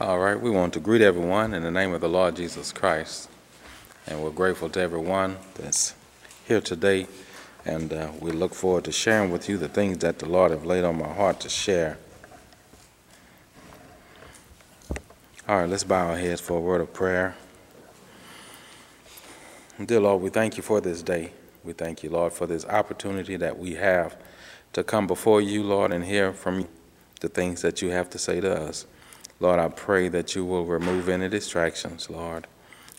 All right, we want to greet everyone in the name of the Lord Jesus Christ. And we're grateful to everyone that's here today. And uh, we look forward to sharing with you the things that the Lord have laid on my heart to share. All right, let's bow our heads for a word of prayer. Dear Lord, we thank you for this day. We thank you, Lord, for this opportunity that we have to come before you, Lord, and hear from you the things that you have to say to us. Lord, I pray that you will remove any distractions, Lord,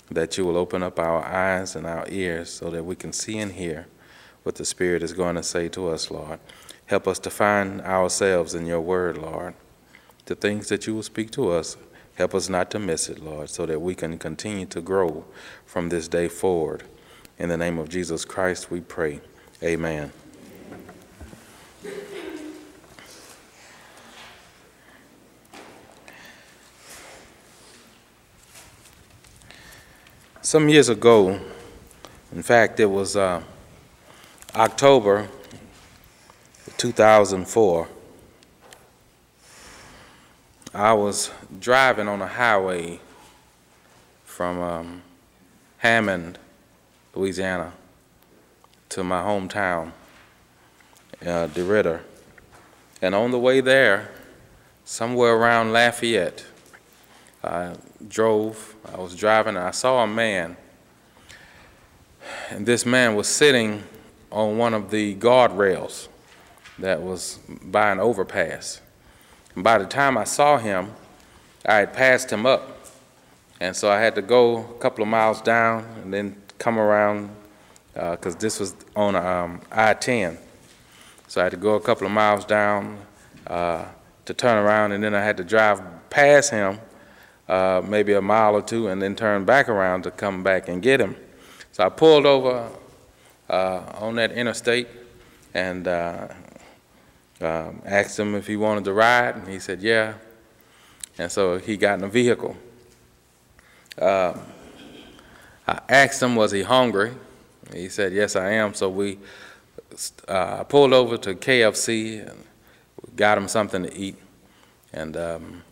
that you will open up our eyes and our ears so that we can see and hear what the Spirit is going to say to us, Lord. Help us to find ourselves in your word, Lord. The things that you will speak to us, help us not to miss it, Lord, so that we can continue to grow from this day forward. In the name of Jesus Christ, we pray. Amen. Some years ago, in fact, it was uh, October 2004, I was driving on a highway from um, Hammond, Louisiana, to my hometown, uh, DeRidder. And on the way there, somewhere around Lafayette, drove, I was driving, and I saw a man. And this man was sitting on one of the guardrails that was by an overpass. And by the time I saw him, I had passed him up. And so I had to go a couple of miles down and then come around, because uh, this was on um, I-10. So I had to go a couple of miles down uh, to turn around, and then I had to drive past him uh, maybe a mile or two, and then turn back around to come back and get him. So I pulled over uh, on that interstate and uh, um, asked him if he wanted to ride, and he said, yeah. And so he got in a vehicle. Um, I asked him, was he hungry? He said, yes, I am. So we uh, pulled over to KFC and got him something to eat. And um,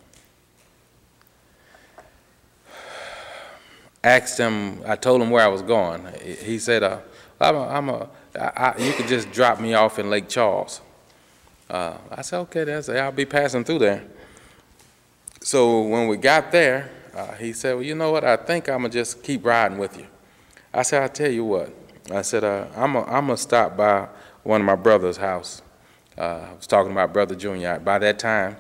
asked him, I told him where I was going. He said, uh, I'm a, I'm a I, you could just drop me off in Lake Charles. Uh, I said, okay, that's, I'll be passing through there. So when we got there, uh, he said, well, you know what, I think I'm going to just keep riding with you. I said, I'll tell you what. I said, uh, I'm going to stop by one of my brother's house. Uh, I was talking about Brother Junior. By that time,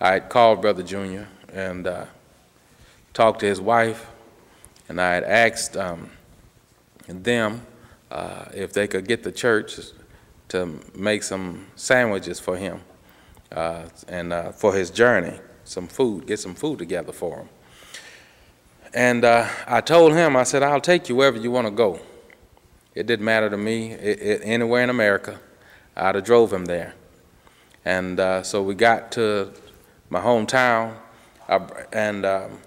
I had called Brother Junior and uh, talked to his wife, and I had asked um, them uh, if they could get the church to make some sandwiches for him uh, and uh, for his journey, some food, get some food together for him. And uh, I told him, I said, I'll take you wherever you want to go. It didn't matter to me, it, it, anywhere in America. I'd have drove him there. And uh, so we got to my hometown, and um,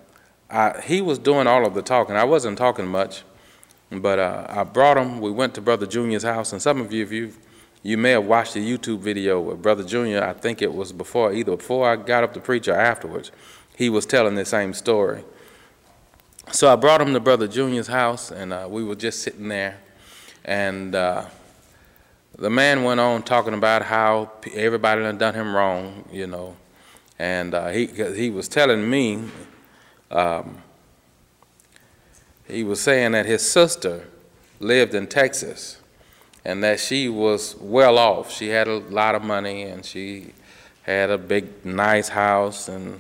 I, he was doing all of the talking. I wasn't talking much, but uh, I brought him. We went to Brother Junior's house, and some of you, if you you may have watched the YouTube video with Brother Junior. I think it was before, either before I got up to preach or afterwards. He was telling the same story. So I brought him to Brother Junior's house, and uh, we were just sitting there, and uh, the man went on talking about how everybody had done him wrong, you know, and uh, he he was telling me um, he was saying that his sister lived in Texas and that she was well off. She had a lot of money and she had a big, nice house and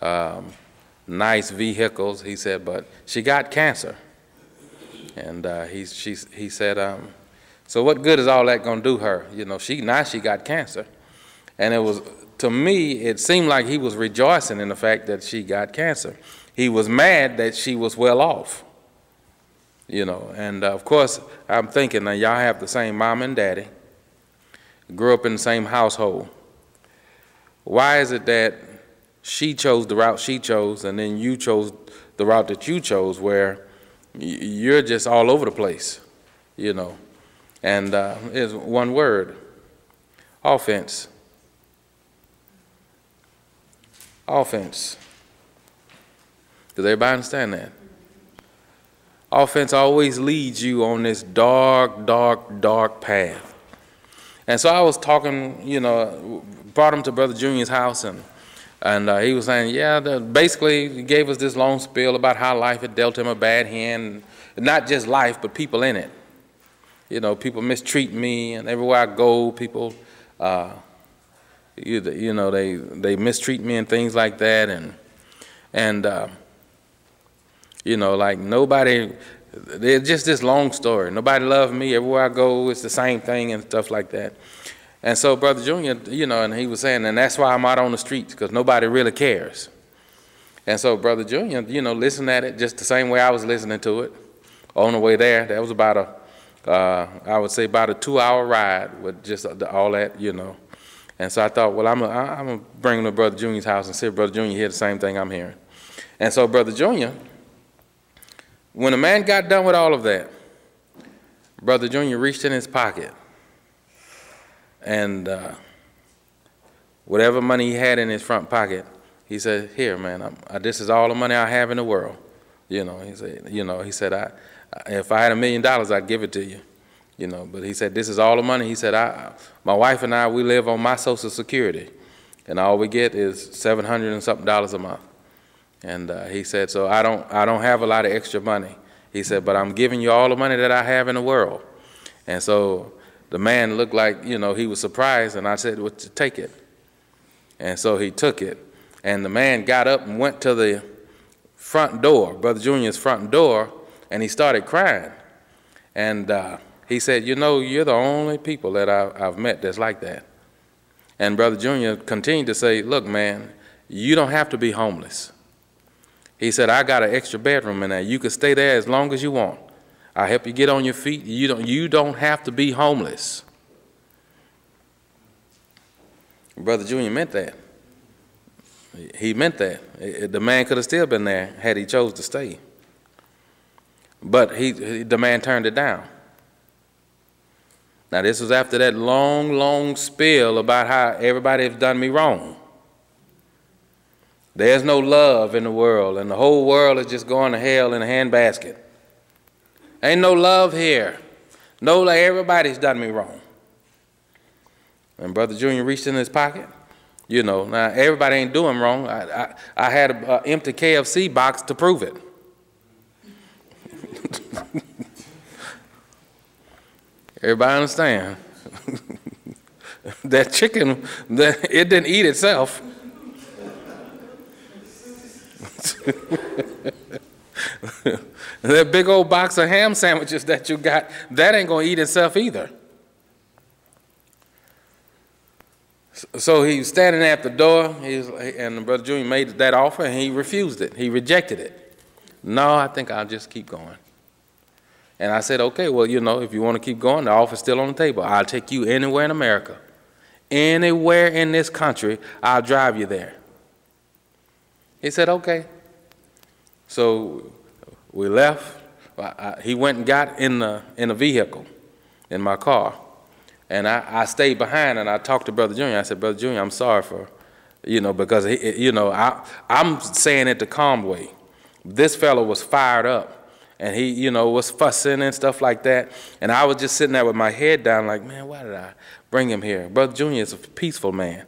um, nice vehicles, he said, but she got cancer. And uh, he, she, he said, um, so what good is all that going to do her? You know, she, now she got cancer. And it was to me, it seemed like he was rejoicing in the fact that she got cancer. He was mad that she was well off. You know, and uh, of course, I'm thinking now y'all have the same mom and daddy, grew up in the same household. Why is it that she chose the route she chose and then you chose the route that you chose where you're just all over the place, you know? And uh, it's one word offense offense. Does everybody understand that? Offense always leads you on this dark, dark, dark path. And so I was talking, you know, brought him to Brother Junior's house, and and uh, he was saying, yeah, the, basically he gave us this long spiel about how life had dealt him a bad hand, not just life, but people in it. You know, people mistreat me, and everywhere I go, people, uh, you, you know, they they mistreat me and things like that, and and. Uh, you know, like nobody, it's just this long story. Nobody loved me. Everywhere I go, it's the same thing and stuff like that. And so Brother Junior, you know, and he was saying, and that's why I'm out on the streets, because nobody really cares. And so Brother Junior, you know, listened at it just the same way I was listening to it. On the way there, that was about a, uh, I would say about a two-hour ride with just all that, you know. And so I thought, well, I'm going to bring him to Brother Junior's house and see if Brother Junior hear the same thing I'm hearing. And so Brother Junior, when a man got done with all of that, Brother Junior reached in his pocket and uh, whatever money he had in his front pocket, he said, "Here, man, I, this is all the money I have in the world." You know, he said, "You know," he said, "I, if I had a million dollars, I'd give it to you." You know, but he said, "This is all the money." He said, "I, my wife and I, we live on my Social Security, and all we get is seven hundred and something dollars a month." And uh, he said, so I don't, I don't have a lot of extra money. He said, but I'm giving you all the money that I have in the world. And so the man looked like, you know, he was surprised, and I said, well, take it. And so he took it. And the man got up and went to the front door, Brother Junior's front door, and he started crying. And uh, he said, You know, you're the only people that I've met that's like that. And Brother Junior continued to say, Look, man, you don't have to be homeless. He said, I got an extra bedroom in there. You can stay there as long as you want. I'll help you get on your feet. You don't, you don't have to be homeless. Brother Junior meant that. He meant that. The man could have still been there had he chose to stay. But he, the man turned it down. Now, this was after that long, long spiel about how everybody has done me wrong. There's no love in the world, and the whole world is just going to hell in a handbasket. Ain't no love here. No, like everybody's done me wrong. And Brother Junior reached in his pocket. You know, now everybody ain't doing wrong. I, I, I had an empty KFC box to prove it. everybody understand? that chicken, that, it didn't eat itself. that big old box of ham sandwiches that you got, that ain't going to eat itself either. So he was standing at the door, and Brother Junior made that offer, and he refused it. He rejected it. No, I think I'll just keep going. And I said, okay, well, you know, if you want to keep going, the offer's still on the table. I'll take you anywhere in America. Anywhere in this country, I'll drive you there. He said, okay. So we left. I, he went and got in the in a vehicle, in my car, and I, I stayed behind and I talked to Brother Junior. I said, Brother Junior, I'm sorry for, you know, because he, you know I I'm saying it the calm way. This fellow was fired up, and he you know was fussing and stuff like that, and I was just sitting there with my head down, like, man, why did I bring him here? Brother Junior is a peaceful man.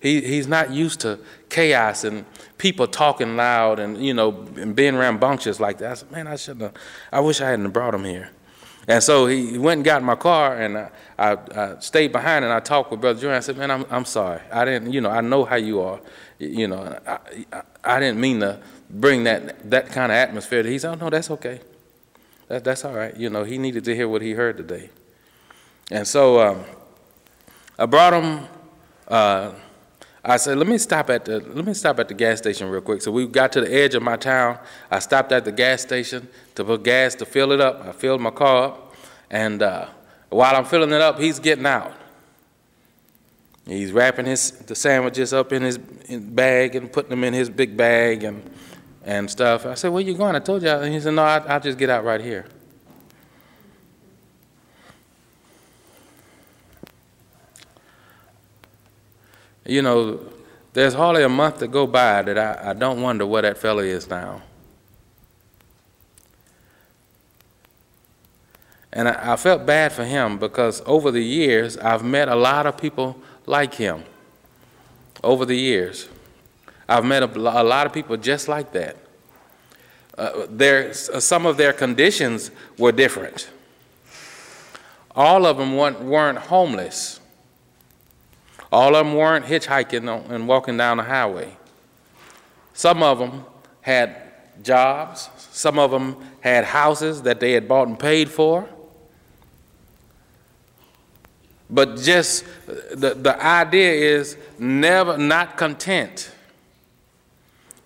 He, he's not used to chaos and people talking loud and, you know, and being rambunctious like that. I said, man, I shouldn't have, I wish I hadn't brought him here. And so he went and got in my car, and I, I, I, stayed behind, and I talked with Brother Jordan. I said, "Man, I'm, I'm sorry. I didn't, you know, I know how you are. You know, I, I, I didn't mean to bring that that kind of atmosphere." He said, "Oh no, that's okay. That, that's all right. You know, he needed to hear what he heard today." And so um, I brought him. Uh, I said, let me stop at the let me stop at the gas station real quick. So we got to the edge of my town. I stopped at the gas station to put gas to fill it up. I filled my car up, and uh, while I'm filling it up, he's getting out. He's wrapping his the sandwiches up in his bag and putting them in his big bag and and stuff. I said, where you going? I told you. And he said, no, I, will just get out right here. You know, there's hardly a month to go by that I, I don't wonder where that fellow is now. And I, I felt bad for him because over the years, I've met a lot of people like him over the years. I've met a, a lot of people just like that. Uh, their, some of their conditions were different. All of them weren't, weren't homeless. All of them weren't hitchhiking and walking down the highway. Some of them had jobs. Some of them had houses that they had bought and paid for. But just the, the idea is never not content.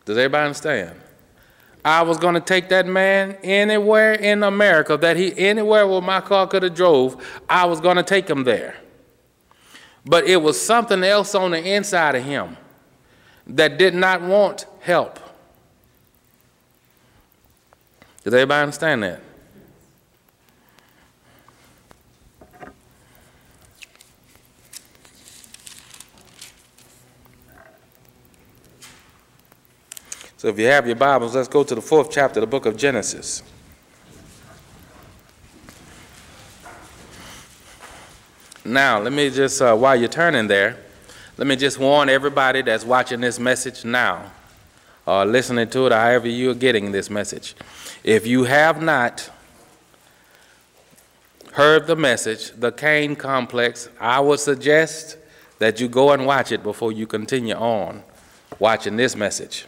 Does everybody understand? I was going to take that man anywhere in America that he anywhere where my car could have drove, I was going to take him there. But it was something else on the inside of him that did not want help. Does everybody understand that? So if you have your Bibles, let's go to the fourth chapter of the book of Genesis. Now, let me just, uh, while you're turning there, let me just warn everybody that's watching this message now, or listening to it, or however you're getting this message. If you have not heard the message, the Cain complex, I would suggest that you go and watch it before you continue on watching this message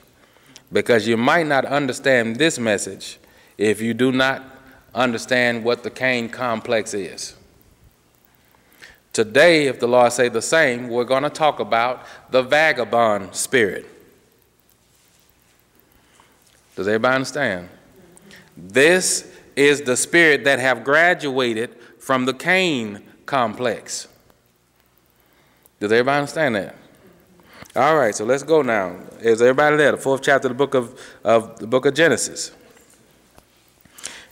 because you might not understand this message if you do not understand what the Cain complex is. Today, if the Lord say the same, we're going to talk about the vagabond spirit. Does everybody understand? This is the spirit that have graduated from the Cain complex. Does everybody understand that? All right, so let's go now. Is everybody there? The fourth chapter of the book of, of the book of Genesis.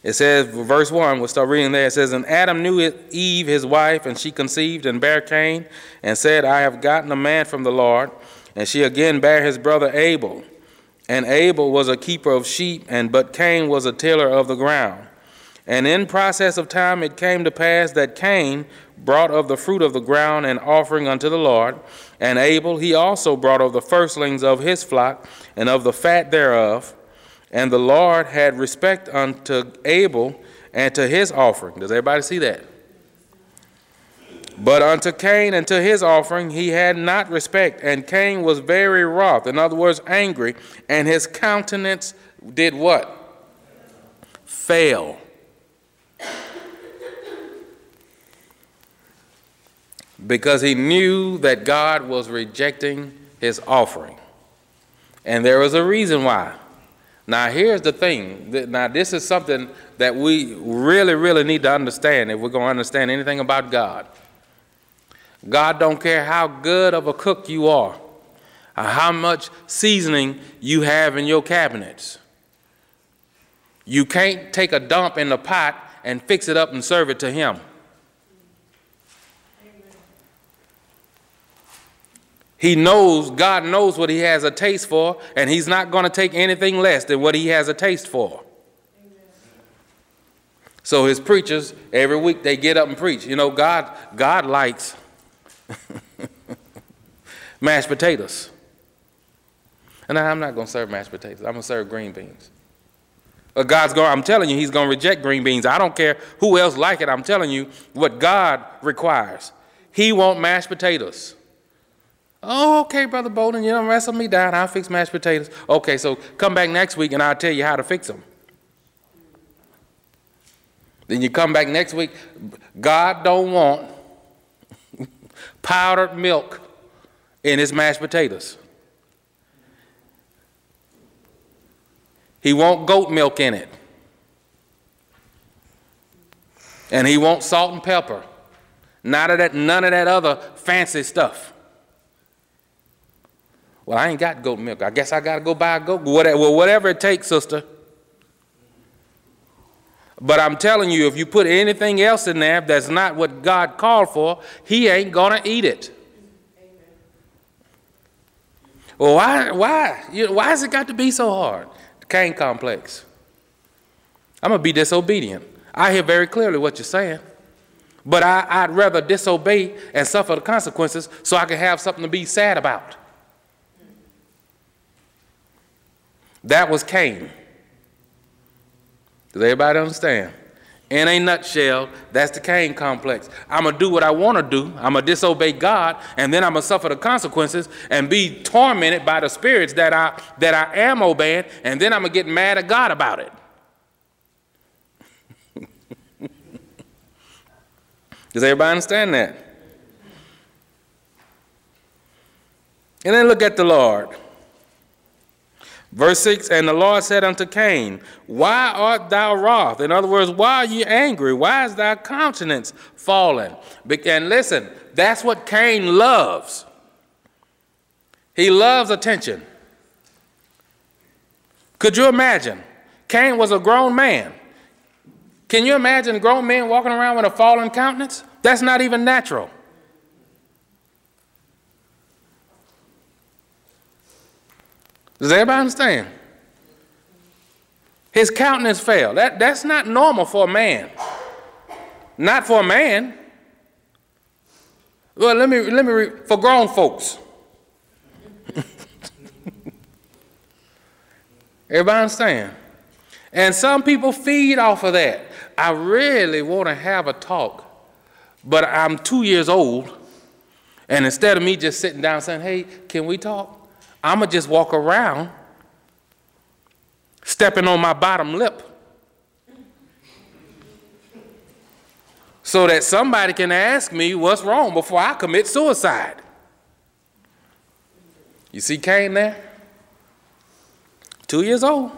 It says, verse 1, we'll start reading there. It says, And Adam knew Eve, his wife, and she conceived and bare Cain, and said, I have gotten a man from the Lord. And she again bare his brother Abel. And Abel was a keeper of sheep, and but Cain was a tiller of the ground. And in process of time it came to pass that Cain brought of the fruit of the ground an offering unto the Lord. And Abel he also brought of the firstlings of his flock and of the fat thereof. And the Lord had respect unto Abel and to his offering. Does everybody see that? But unto Cain and to his offering he had not respect, and Cain was very wroth, in other words, angry, and his countenance did what? Fail. Because he knew that God was rejecting his offering. And there was a reason why. Now, here's the thing. Now, this is something that we really, really need to understand if we're going to understand anything about God. God don't care how good of a cook you are, or how much seasoning you have in your cabinets. You can't take a dump in the pot and fix it up and serve it to him. He knows, God knows what he has a taste for, and he's not going to take anything less than what he has a taste for. So his preachers, every week they get up and preach. You know, God, God likes mashed potatoes. And I'm not going to serve mashed potatoes. I'm going to serve green beans. But God's going, I'm telling you, he's going to reject green beans. I don't care who else like it. I'm telling you what God requires. He won't mashed potatoes. Oh, okay, Brother Bolden, you don't wrestle me down. I'll fix mashed potatoes. Okay, so come back next week and I'll tell you how to fix them. Then you come back next week. God don't want powdered milk in his mashed potatoes. He want goat milk in it. And he wants salt and pepper. None of that, none of that other fancy stuff. Well, I ain't got goat milk. I guess I got to go buy a goat. Whatever, well, whatever it takes, sister. But I'm telling you, if you put anything else in there that's not what God called for, He ain't going to eat it. Well, why, why? You know, why has it got to be so hard? The Cain complex. I'm going to be disobedient. I hear very clearly what you're saying. But I, would rather disobey and suffer the consequences so I can have something to be sad about. That was Cain. Does everybody understand? In a nutshell, that's the Cain complex. I'm going to do what I want to do. I'm going to disobey God, and then I'm going to suffer the consequences and be tormented by the spirits that I, that I am obeying, and then I'm going to get mad at God about it. Does everybody understand that? And then look at the Lord. Verse 6 And the Lord said unto Cain, Why art thou wroth? In other words, why are you angry? Why is thy countenance fallen? And listen, that's what Cain loves. He loves attention. Could you imagine? Cain was a grown man. Can you imagine grown men walking around with a fallen countenance? That's not even natural. Does everybody understand? His countenance fell. That, that's not normal for a man. Not for a man. Well, let me let me for grown folks. Everybody understand? And some people feed off of that. I really want to have a talk, but I'm two years old, and instead of me just sitting down saying, "Hey, can we talk?" I'm going to just walk around stepping on my bottom lip so that somebody can ask me what's wrong before I commit suicide. You see Cain there? Two years old.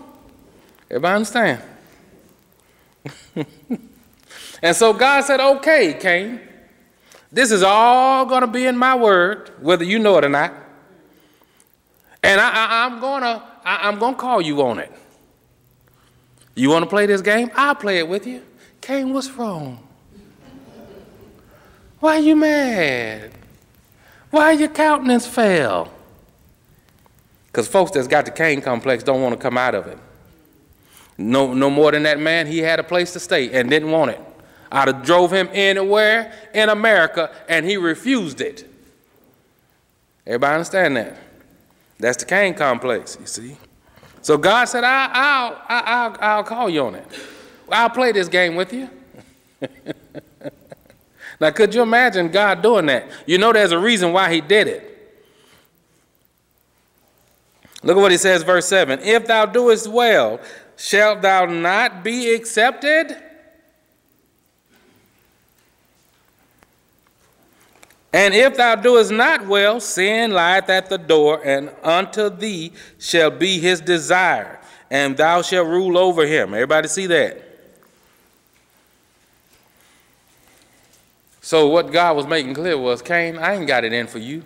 Everybody understand? and so God said, okay, Cain, this is all going to be in my word, whether you know it or not. And I, am gonna I'm gonna call you on it. You want to play this game? I'll play it with you. Cain, what's wrong? Why are you mad? Why your countenance fell? Because folks that's got the Cain complex don't want to come out of it. No, no more than that man, he had a place to stay and didn't want it. I'd have drove him anywhere in America and he refused it. Everybody understand that? That's the Cain complex, you see. So God said, I, will I'll, I'll call you on it. I'll play this game with you. now, could you imagine God doing that? You know there's a reason why he did it. Look at what he says, verse 7 If thou doest well, shalt thou not be accepted? And if thou doest not well, sin lieth at the door, and unto thee shall be his desire, and thou shalt rule over him. Everybody see that? So, what God was making clear was Cain, I ain't got it in for you.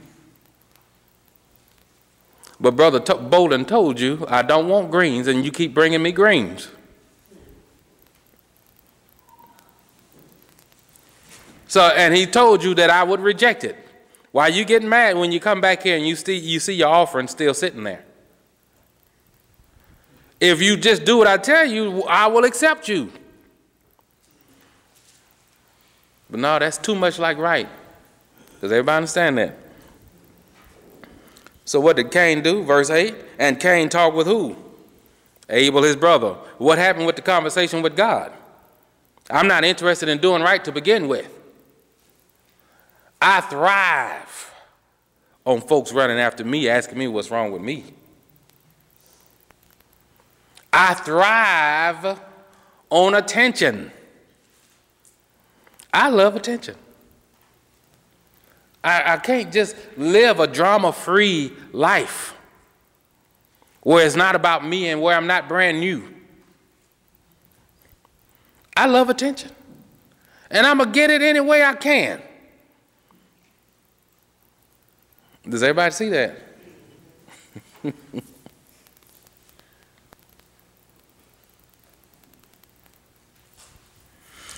But Brother Bolden told you, I don't want greens, and you keep bringing me greens. So, and he told you that I would reject it. Why you getting mad when you come back here and you see, you see your offering still sitting there? If you just do what I tell you, I will accept you. But no, that's too much like right. Does everybody understand that? So what did Cain do? Verse 8. And Cain talked with who? Abel, his brother. What happened with the conversation with God? I'm not interested in doing right to begin with. I thrive on folks running after me, asking me what's wrong with me. I thrive on attention. I love attention. I, I can't just live a drama free life where it's not about me and where I'm not brand new. I love attention. And I'm going to get it any way I can. Does everybody see that?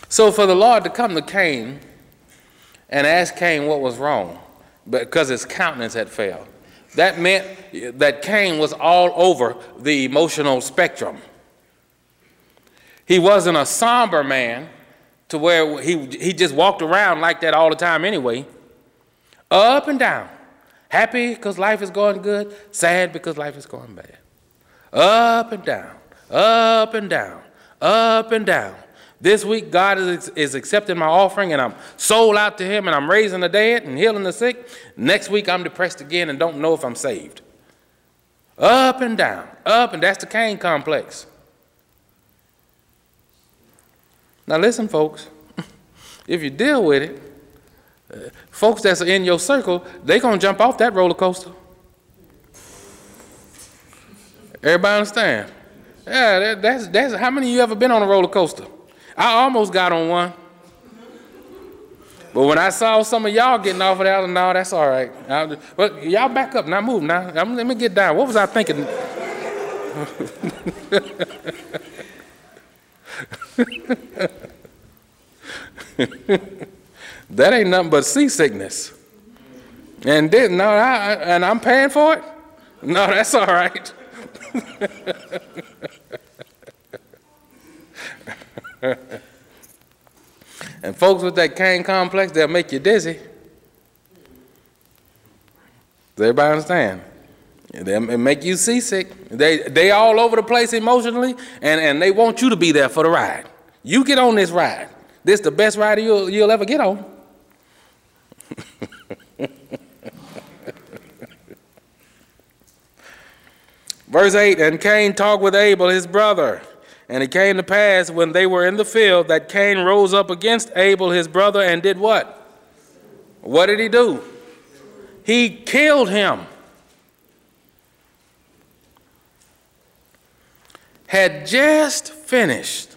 so for the Lord to come to Cain and ask Cain what was wrong, because his countenance had failed, that meant that Cain was all over the emotional spectrum. He wasn't a somber man to where he, he just walked around like that all the time anyway. Up and down. Happy because life is going good, sad because life is going bad. Up and down, up and down, up and down. This week, God is, is accepting my offering and I'm sold out to Him and I'm raising the dead and healing the sick. Next week, I'm depressed again and don't know if I'm saved. Up and down, up, and that's the Cain complex. Now, listen, folks, if you deal with it, folks that's in your circle, they to jump off that roller coaster. Everybody understand? Yeah, that, that's, that's how many of you ever been on a roller coaster? I almost got on one. But when I saw some of y'all getting off of that, no, that's all right. But y'all back up, now move now. I'm, let me get down. What was I thinking? that ain't nothing but seasickness. And then no, I, and I'm paying for it. No, that's all right. and folks with that Cain complex, they'll make you dizzy. Does everybody understand? They make you seasick. They they all over the place emotionally, and, and they want you to be there for the ride. You get on this ride. This is the best ride you'll, you'll ever get on. Verse 8 And Cain talked with Abel, his brother. And it came to pass when they were in the field that Cain rose up against Abel, his brother, and did what? What did he do? He killed him. Had just finished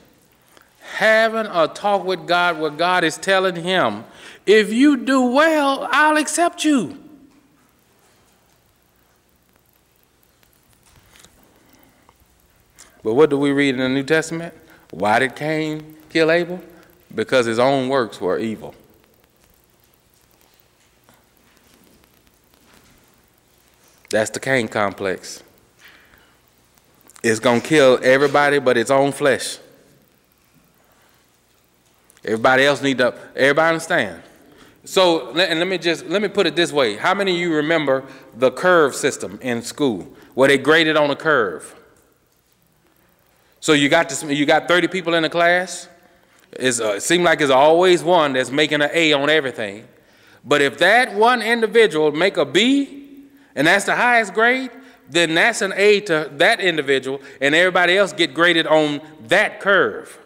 having a talk with God where God is telling him, if you do well, I'll accept you. But what do we read in the New Testament? Why did Cain kill Abel? Because his own works were evil. That's the Cain complex. It's going to kill everybody but its own flesh. Everybody else need to, everybody understand. So, and let me just, let me put it this way. How many of you remember the curve system in school where they graded on a curve? So you got this, you got 30 people in the class. It's, uh, it seems like there's always one that's making an A on everything. But if that one individual make a B, and that's the highest grade, then that's an A to that individual, and everybody else get graded on that curve.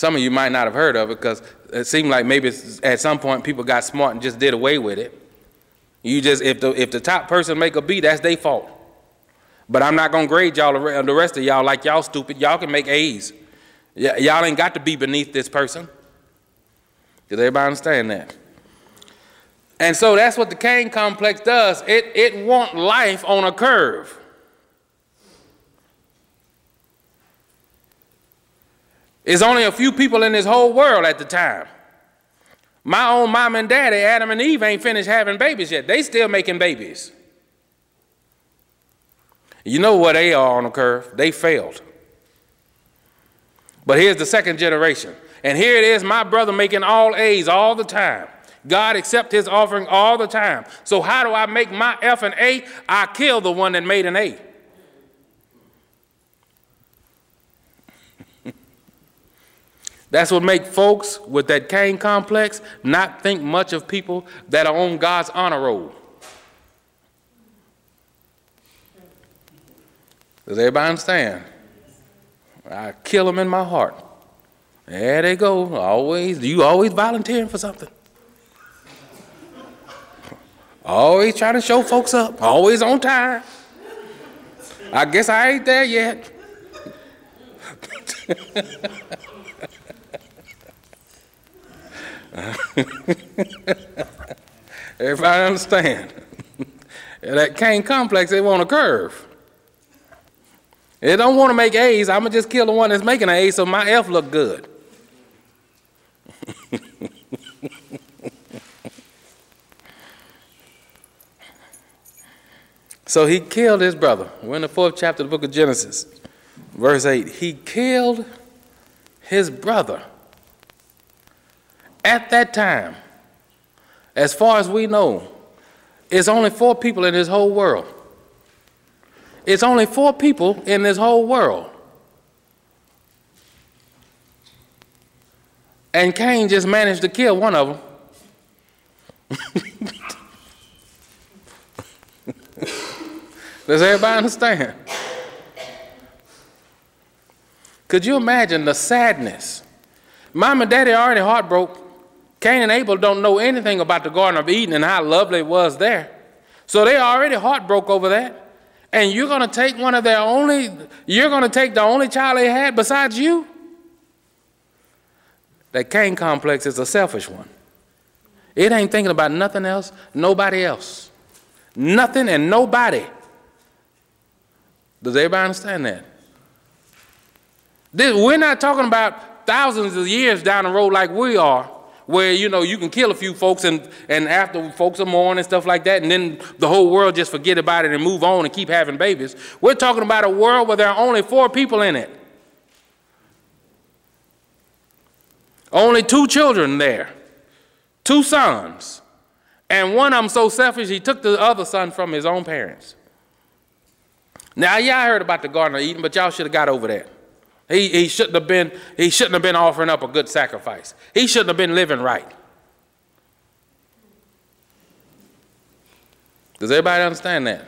Some of you might not have heard of it because it seemed like maybe at some point people got smart and just did away with it. You just if the if the top person make a B, that's their fault. But I'm not gonna grade y'all the rest of y'all like y'all stupid. Y'all can make A's. Y'all ain't got to be beneath this person. Does everybody understand that? And so that's what the Cain complex does. It it want life on a curve. There's only a few people in this whole world at the time. My own mom and daddy, Adam and Eve, ain't finished having babies yet. They still making babies. You know what they are on the curve? They failed. But here's the second generation. And here it is, my brother making all A's all the time. God accept his offering all the time. So how do I make my F an A? I kill the one that made an A. That's what make folks with that Cain complex not think much of people that are on God's honor roll. Does everybody understand? I kill them in my heart. There they go. Always, you always volunteering for something. Always trying to show folks up. Always on time. I guess I ain't there yet. Everybody understand? that Cain complex, they want a curve. They don't want to make A's. I'm to just kill the one that's making an A so my F look good. So he killed his brother. We're in the fourth chapter of the book of Genesis, verse 8. He killed his brother. At that time, as far as we know, it's only four people in this whole world. It's only four people in this whole world. And Cain just managed to kill one of them. Does everybody understand? Could you imagine the sadness? Mom and daddy already heartbroken. Cain and Abel don't know anything about the Garden of Eden and how lovely it was there. So they already heartbroken over that. And you're going to take one of their only, you're going to take the only child they had besides you? That Cain complex is a selfish one. It ain't thinking about nothing else, nobody else. Nothing and nobody. Does everybody understand that? This, we're not talking about thousands of years down the road like we are, where you know you can kill a few folks and, and after folks are mourning and stuff like that, and then the whole world just forget about it and move on and keep having babies. We're talking about a world where there are only four people in it. Only two children there, two sons. And one of them so selfish he took the other son from his own parents. Now, yeah, I heard about the Garden of Eden, but y'all should have got over that. He, he, shouldn't have been, he shouldn't have been offering up a good sacrifice. He shouldn't have been living right. Does everybody understand that?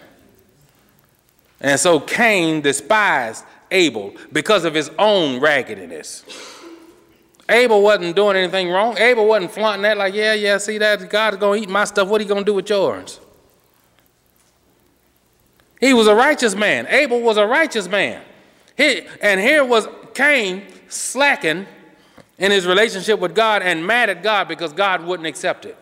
And so Cain despised Abel because of his own raggedness. Abel wasn't doing anything wrong. Abel wasn't flaunting that like, yeah, yeah, see that? God's to eat my stuff. What are you to do with yours? He was a righteous man. Abel was a righteous man. He, and here was Cain slacking in his relationship with God and mad at God because God wouldn't accept it.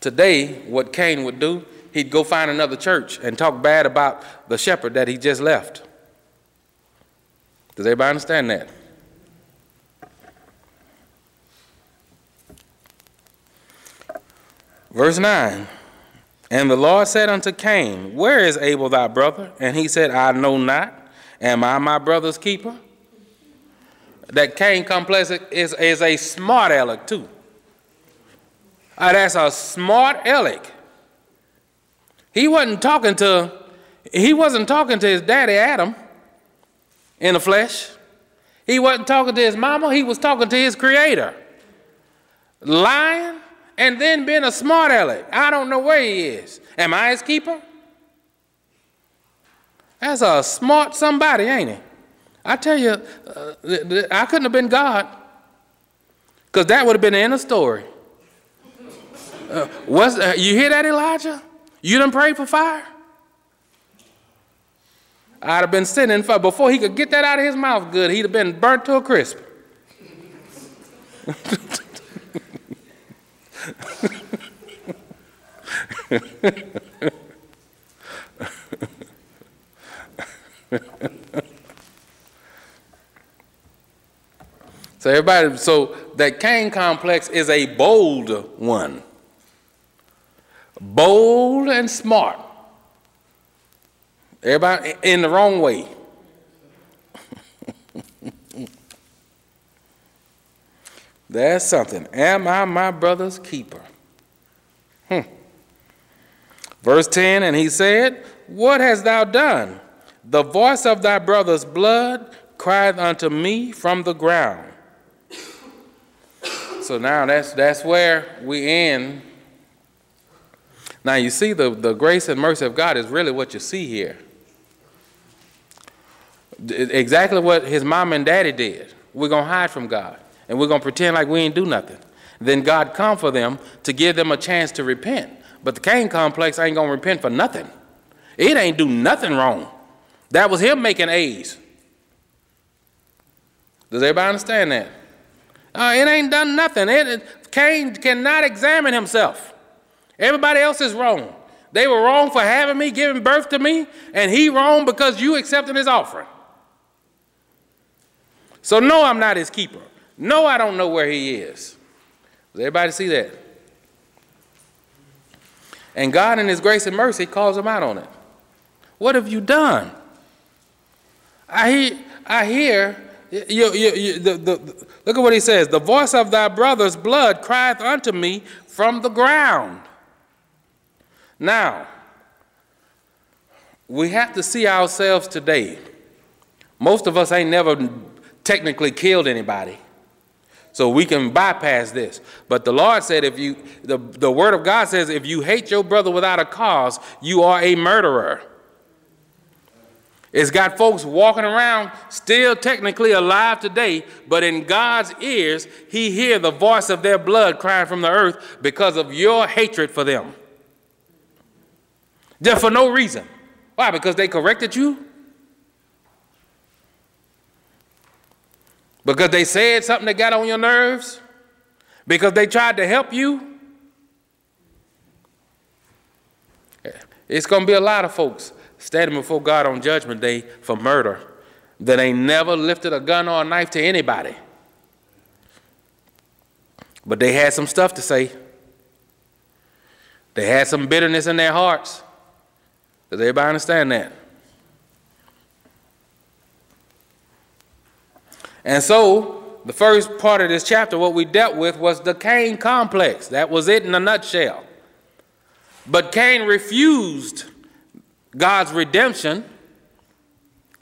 Today, what Cain would do, he'd go find another church and talk bad about the shepherd that he just left. Does everybody understand that? Verse 9 And the Lord said unto Cain, Where is Abel thy brother? And he said, I know not. Am I my brother's keeper? That Cain complex is, is a smart aleck, too. Uh, that's a smart aleck. He wasn't talking to he wasn't talking to his daddy Adam in the flesh. He wasn't talking to his mama, he was talking to his creator. Lying and then being a smart aleck. I don't know where he is. Am I his keeper? That's a smart somebody, ain't he? I tell you, uh, I couldn't have been God. Because that would have been the end of story. Uh, what's, uh, you hear that, Elijah? You done prayed for fire? I'd have been sitting in fire. Before he could get that out of his mouth good, he'd have been burnt to a crisp. so everybody, so that Cain complex is a bold one. Bold and smart. Everybody in the wrong way. That's something. Am I my brother's keeper? Verse 10 And he said, What hast thou done? The voice of thy brother's blood cried unto me from the ground. So now that's, that's where we end. Now you see, the, the grace and mercy of God is really what you see here. Exactly what his mom and daddy did. We're going to hide from God and we're going to pretend like we ain't do nothing. Then God come for them to give them a chance to repent. But the Cain complex ain't going to repent for nothing. It ain't do nothing wrong. That was him making A's. Does everybody understand that? Uh, it ain't done nothing. It, Cain cannot examine himself. Everybody else is wrong. They were wrong for having me, giving birth to me, and he wrong because you accepted his offering. So no, I'm not his keeper. No, I don't know where he is. Does everybody see that? And God, in His grace and mercy, calls him out on it. What have you done? I I hear you, you, you, the, the, look at what he says. The voice of thy brother's blood crieth unto me from the ground. Now, we have to see ourselves today. Most of us ain't never technically killed anybody. So we can bypass this. But the Lord said, if you, the, the word of God says, if you hate your brother without a cause, you are a murderer. It's got folks walking around still technically alive today, but in God's ears, He hear the voice of their blood crying from the earth because of your hatred for them. Just for no reason. Why? Because they corrected you? Because they said something that got on your nerves? Because they tried to help you? It's going to be a lot of folks standing before God on Judgment Day for murder that ain't never lifted a gun or a knife to anybody. But they had some stuff to say. They had some bitterness in their hearts. Does everybody understand that? And so, the first part of this chapter, what we dealt with was the Cain complex. That was it in a nutshell. But Cain refused God's redemption.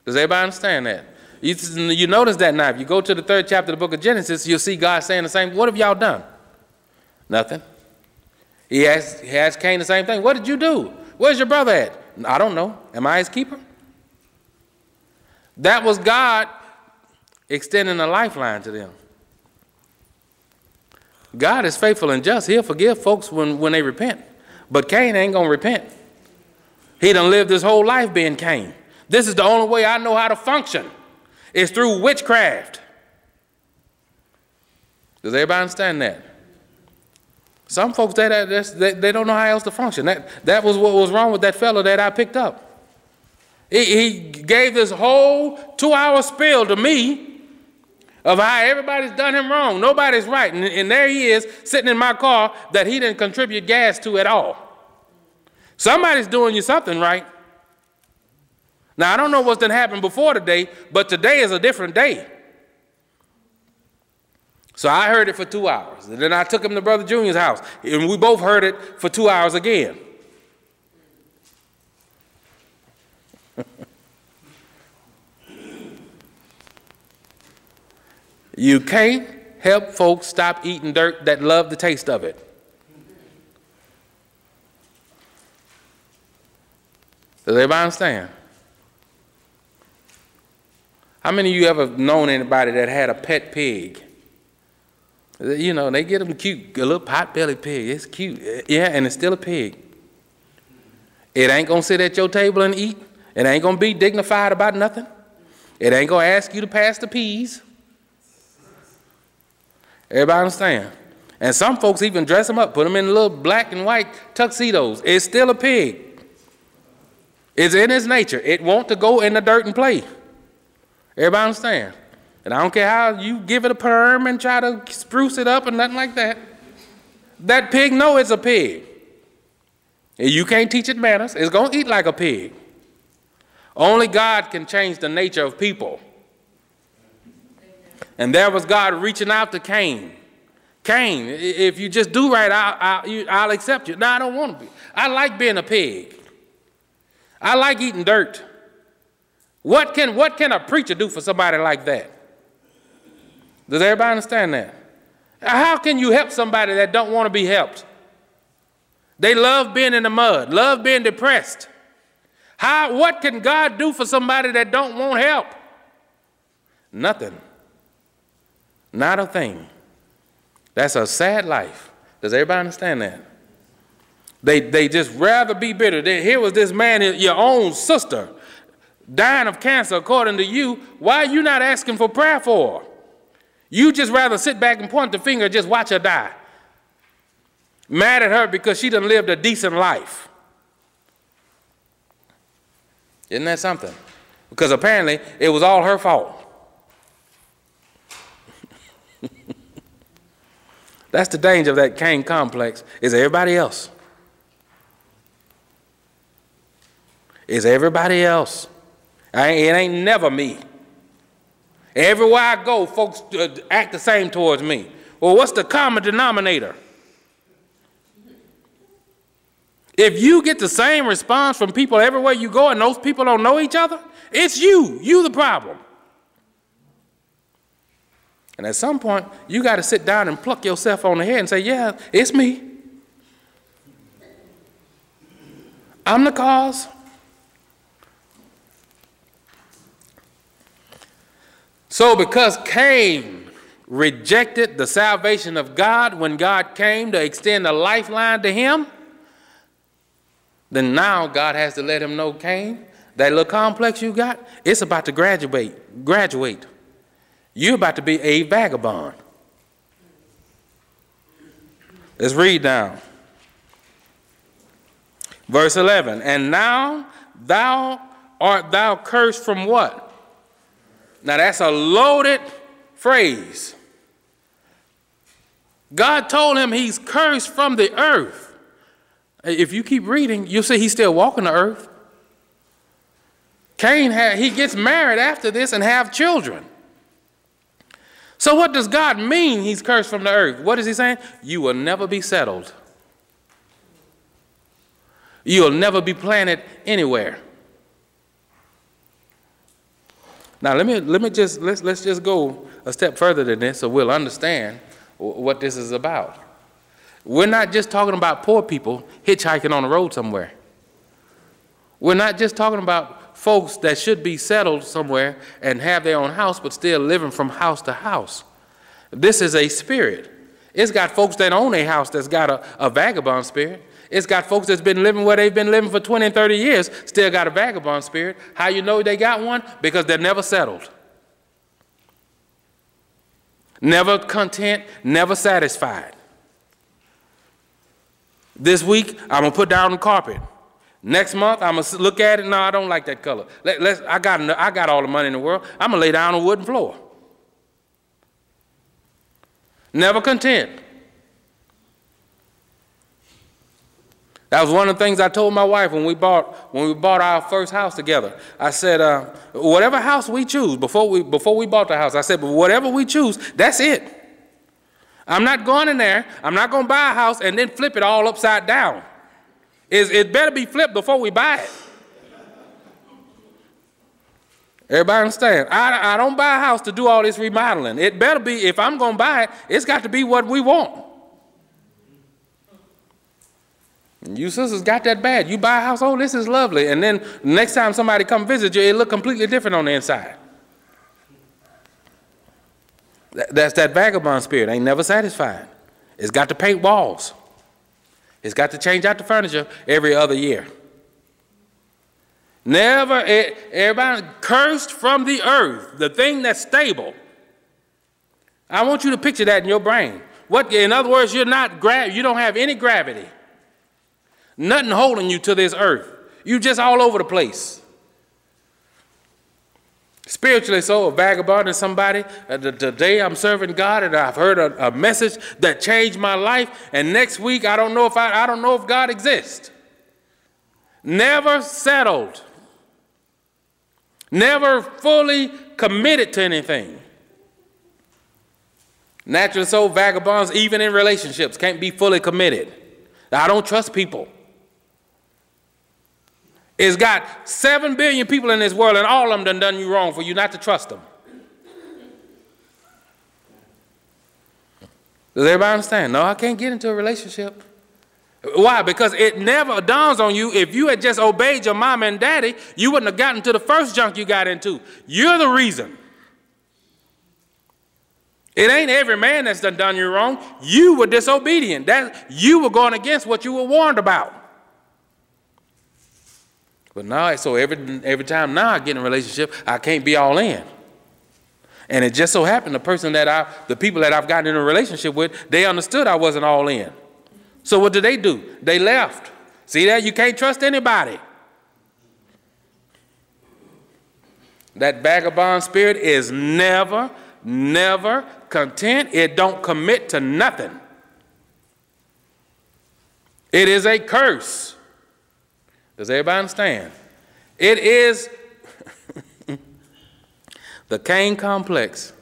Does everybody understand that? You, you notice that now. If you go to the third chapter of the book of Genesis, you'll see God saying the same. What have y'all done? Nothing. He asked, he asked Cain the same thing. What did you do? Where's your brother at? I don't know. Am I his keeper? That was God extending a lifeline to them. God is faithful and just. He'll forgive folks when, when they repent. But Cain ain't going to repent. He done lived his whole life being Cain. This is the only way I know how to function. It's through witchcraft. Does everybody understand that? Some folks they, they, they don't know how else to function. That, that was what was wrong with that fellow that I picked up. He, he gave this whole two hour spiel to me of how everybody's done him wrong. Nobody's right. And, and there he is sitting in my car that he didn't contribute gas to at all. Somebody's doing you something right. Now, I don't know what's done happened before today, but today is a different day. So I heard it for two hours. And then I took him to Brother Junior's house, and we both heard it for two hours again. You can't help folks stop eating dirt that love the taste of it. Does everybody understand? How many of you ever known anybody that had a pet pig? You know, they get them cute, a little pot-bellied pig. It's cute. Yeah, and it's still a pig. It ain't going to sit at your table and eat. It ain't going to be dignified about nothing. It ain't going to ask you to pass the peas. Everybody understand? And some folks even dress them up, put them in little black and white tuxedos. It's still a pig. It's in its nature. It want to go in the dirt and play. Everybody understand? And I don't care how you give it a perm and try to spruce it up and nothing like that. That pig know it's a pig. And you can't teach it manners. It's going to eat like a pig. Only God can change the nature of people. And there was God reaching out to Cain. Cain, if you just do right, I'll, I'll, accept you. No, I don't want to be. I like being a pig. I like eating dirt. What can, what can a preacher do for somebody like that? Does everybody understand that? How can you help somebody that don't want to be helped? They love being in the mud, love being depressed. How, what can God do for somebody that don't want help? Nothing. Not a thing. That's a sad life. Does everybody understand that? They, they just rather be bitter. They, here was this man, your own sister, dying of cancer according to you. Why are you not asking for prayer for her? You just rather sit back and point the finger, just watch her die. Mad at her because she done lived a decent life. Isn't that something? Because apparently it was all her fault. That's the danger of that Cain complex, is everybody else. It's everybody else. I it ain't never me. Everywhere I go, folks uh, act the same towards me. Well, what's the common denominator? If you get the same response from people everywhere you go and those people don't know each other, it's you. You the problem. And at some point, you got to sit down and pluck yourself on the head and say, Yeah, it's me. I'm the cause. So, because Cain rejected the salvation of God when God came to extend a lifeline to him, then now God has to let him know, Cain, that little complex you got, it's about to graduate. Graduate. You're about to be a vagabond. Let's read down. Verse 11. And now thou art thou cursed from what? Now that's a loaded phrase. God told him he's cursed from the earth. If you keep reading, you'll see he's still walking the earth. Cain had, he gets married after this and have children. So what does God mean he's cursed from the earth? What is he saying? You will never be settled. You'll never be planted anywhere. Now let me let me just let's let's just go a step further than this so we'll understand what this is about. We're not just talking about poor people hitchhiking on the road somewhere. We're not just talking about folks that should be settled somewhere and have their own house but still living from house to house. This is a spirit. It's got folks that own a house that's got a, a vagabond spirit. It's got folks that's been living where they've been living for 20 and 30 years, still got a vagabond spirit. How you know they got one? Because they're never settled. Never content, never satisfied. This week, I'm gonna put down the carpet. Next month, I'm gonna look at it. No, I don't like that color. Let, us I got, I got all the money in the world. I'm gonna lay down on a wooden floor. Never content. That was one of the things I told my wife when we bought when we bought our first house together. I said, uh, whatever house we choose before we before we bought the house, I said, but whatever we choose, that's it. I'm not going in there. I'm not going to buy a house and then flip it all upside down. It's, it better be flipped before we buy it. Everybody understand? I, I don't buy a house to do all this remodeling. It better be, if I'm going to buy it, it's got to be what we want. You sisters got that bad. You buy a house, oh, this is lovely. And then next time somebody come visit you, it look completely different on the inside. That's that vagabond spirit. Ain't never satisfied. It's got to paint walls. It's got to change out the furniture every other year. Never, everybody cursed from the earth, the thing that's stable. I want you to picture that in your brain. What, in other words, you're not gra- you don't have any gravity. Nothing holding you to this earth. You just all over the place. Spiritually, so a vagabond is somebody. Uh, the, the, day I'm serving God, and I've heard a, a, message that changed my life, and next week I don't know if I, I don't know if God exists. Never settled. Never fully committed to anything. Natural soul vagabonds, even in relationships, can't be fully committed. I don't trust people. It's got 7 billion people in this world, and all of them done done you wrong for you not to trust them. Does everybody understand? No, I can't get into a relationship. Why? Because it never dawns on you if you had just obeyed your mom and daddy, you wouldn't have gotten to the first junk you got into. You're the reason. It ain't every man that's done done you wrong. You were disobedient. That you were going against what you were warned about. But now, so every, every time now I get in a relationship, I can't be all in. And it just so happened the person that I, the people that I've gotten in a relationship with, they understood I wasn't all in. So what did they do? They left. See that? You can't trust anybody. That vagabond spirit is never, never content. It don't commit to nothing. It is a curse. Does everybody understand? It is the Cain complex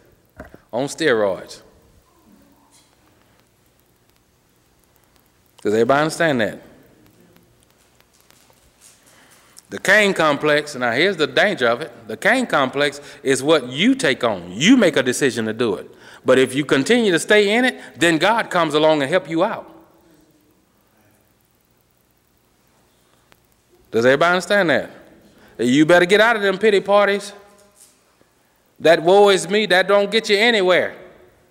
on steroids. Does everybody understand that? The Cain complex, now here's the danger of it. The Cain complex is what you take on. You make a decision to do it. But if you continue to stay in it, then God comes along and help you out. Does everybody understand that? You better get out of them pity parties. That woe is me, that don't get you anywhere.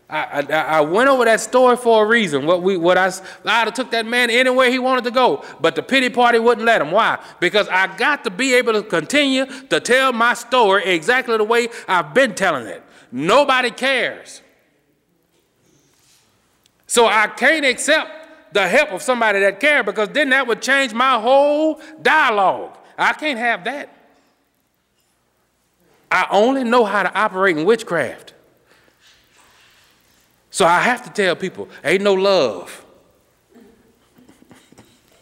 I, I, I, went over that story for a reason. What we, what I, I'd have took that man anywhere he wanted to go, but the pity party wouldn't let him. Why? Because I got to be able to continue to tell my story exactly the way I've been telling it. Nobody cares. So I can't accept the help of somebody that cares because then that would change my whole dialogue. I can't have that. I only know how to operate in witchcraft. So I have to tell people, ain't no love.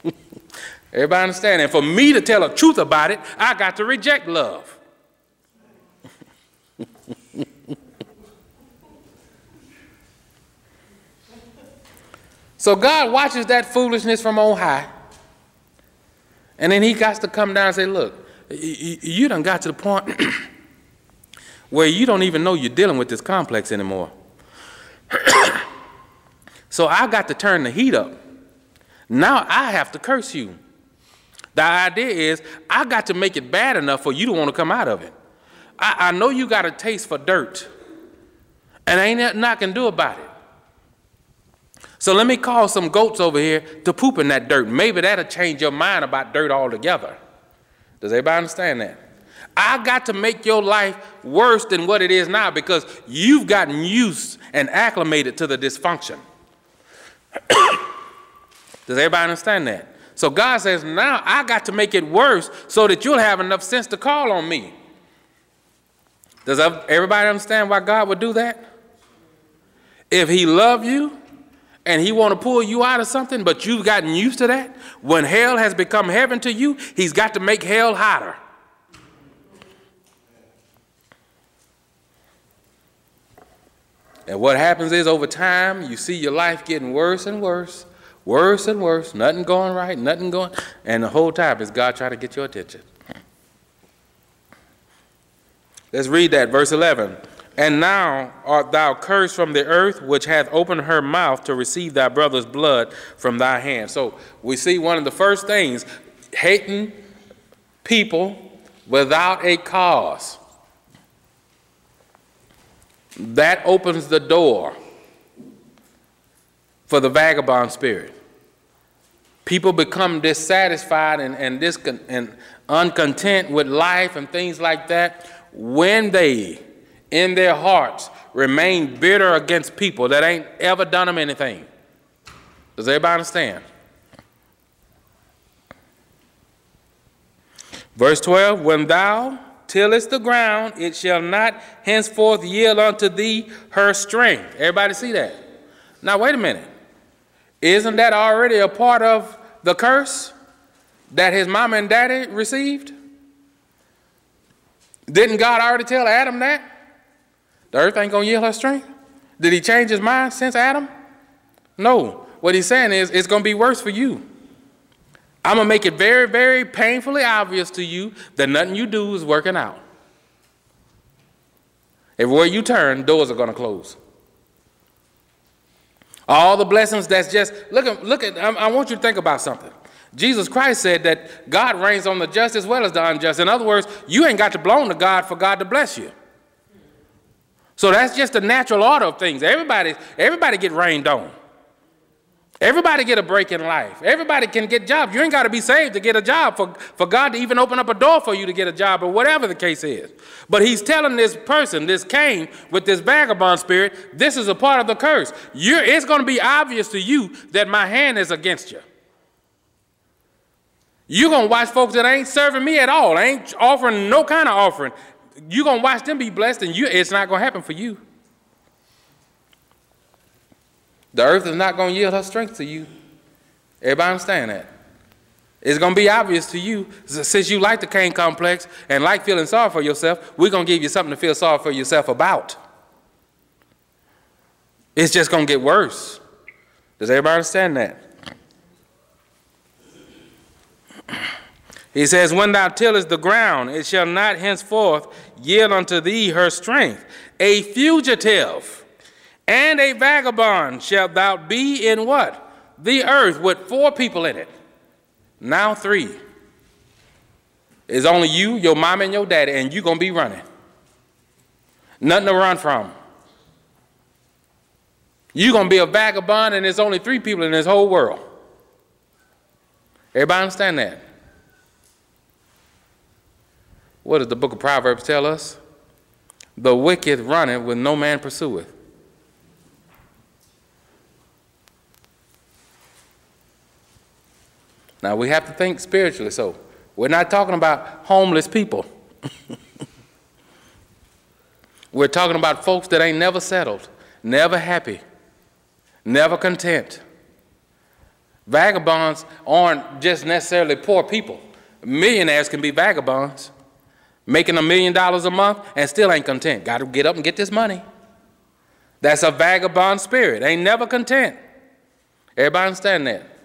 Everybody understand? And for me to tell the truth about it, I got to reject love. So God watches that foolishness from on high. And then he got to come down and say, look, you done got to the point where you don't even know you're dealing with this complex anymore. so I got to turn the heat up. Now I have to curse you. The idea is I got to make it bad enough for you to want to come out of it. I, I know you got a taste for dirt, and ain't nothing I can do about it. So let me call some goats over here to poop in that dirt. Maybe that'll change your mind about dirt altogether. Does everybody understand that? I got to make your life worse than what it is now because you've gotten used and acclimated to the dysfunction. Does everybody understand that? So God says, now I got to make it worse so that you'll have enough sense to call on me. Does everybody understand why God would do that? If he loved you and he want to pull you out of something, but you've gotten used to that, when hell has become heaven to you, he's got to make hell hotter. And what happens is over time, you see your life getting worse and worse, worse and worse, nothing going right, nothing going, and the whole time is God trying to get your attention. Let's read that, verse 11. And now art thou cursed from the earth, which hath opened her mouth to receive thy brother's blood from thy hand. So we see one of the first things hating people without a cause. That opens the door for the vagabond spirit. People become dissatisfied and, and, discon- and uncontent with life and things like that when they, in their hearts, remain bitter against people that ain't ever done them anything. Does everybody understand? Verse 12 When thou tillest the ground, it shall not henceforth yield unto thee her strength. Everybody see that? Now, wait a minute. Isn't that already a part of the curse that his mom and daddy received? Didn't God already tell Adam that? The earth ain't going to yield her strength? Did he change his mind since Adam? No. What he's saying is, it's going to be worse for you. I'm going to make it very, very painfully obvious to you that nothing you do is working out. Everywhere you turn, doors are going to close. All the blessings that's just, look at, look at, I, I want you to think about something. Jesus Christ said that God rains on the just as well as the unjust. In other words, you ain't got to belong to God for God to bless you. So that's just the natural order of things. Everybody, everybody get rained on. Everybody get a break in life. Everybody can get jobs. You ain't got to be saved to get a job for, for God to even open up a door for you to get a job or whatever the case is. But he's telling this person, this Cain with this vagabond spirit, this is a part of the curse. You're, it's going to be obvious to you that my hand is against you. You're going to watch folks that ain't serving me at all, ain't offering no kind of offering. You're going to watch them be blessed and you, it's not going to happen for you. The earth is not going to yield her strength to you. Everybody understand that? It's going to be obvious to you, since you like the Cain complex and like feeling sorry for yourself, we're going to give you something to feel sorry for yourself about. It's just going to get worse. Does everybody understand that? He says, When thou tillest the ground, it shall not henceforth yield unto thee her strength. A fugitive and a vagabond shalt thou be in what? The earth with four people in it. Now three. It's only you, your mom, and your daddy, and you're going to be running. Nothing to run from. You're going to be a vagabond, and there's only three people in this whole world. Everybody understand that? What does the book of Proverbs tell us? The wicked runneth with no man pursueth. Now we have to think spiritually, so we're not talking about homeless people. we're talking about folks that ain't never settled, never happy, never content. Vagabonds aren't just necessarily poor people. Millionaires can be vagabonds, making a million dollars a month and still ain't content. Got to get up and get this money. That's a vagabond spirit. Ain't never content. Everybody understand that?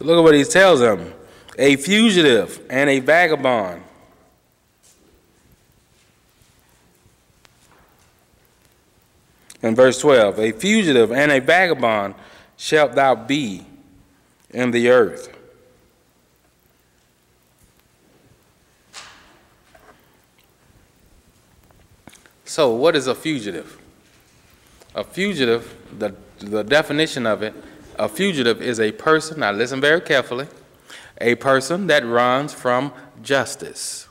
So look at what he tells them a fugitive and a vagabond. In verse 12, a fugitive and a vagabond shalt thou be in the earth. So, what is a fugitive? A fugitive, the, the definition of it a fugitive is a person, now listen very carefully, a person that runs from justice.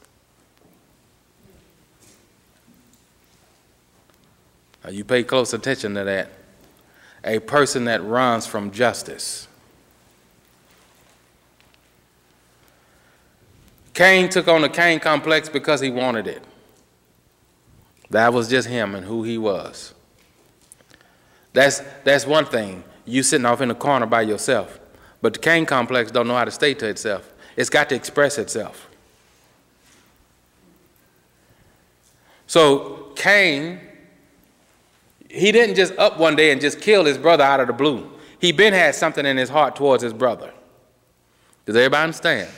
Now you pay close attention to that. A person that runs from justice. Cain took on the Cain complex because he wanted it. That was just him and who he was. That's, that's one thing you sitting off in the corner by yourself. But the Cain complex don't know how to stay to itself. It's got to express itself. So Cain, he didn't just up one day and just kill his brother out of the blue. He been had something in his heart towards his brother. Does everybody understand?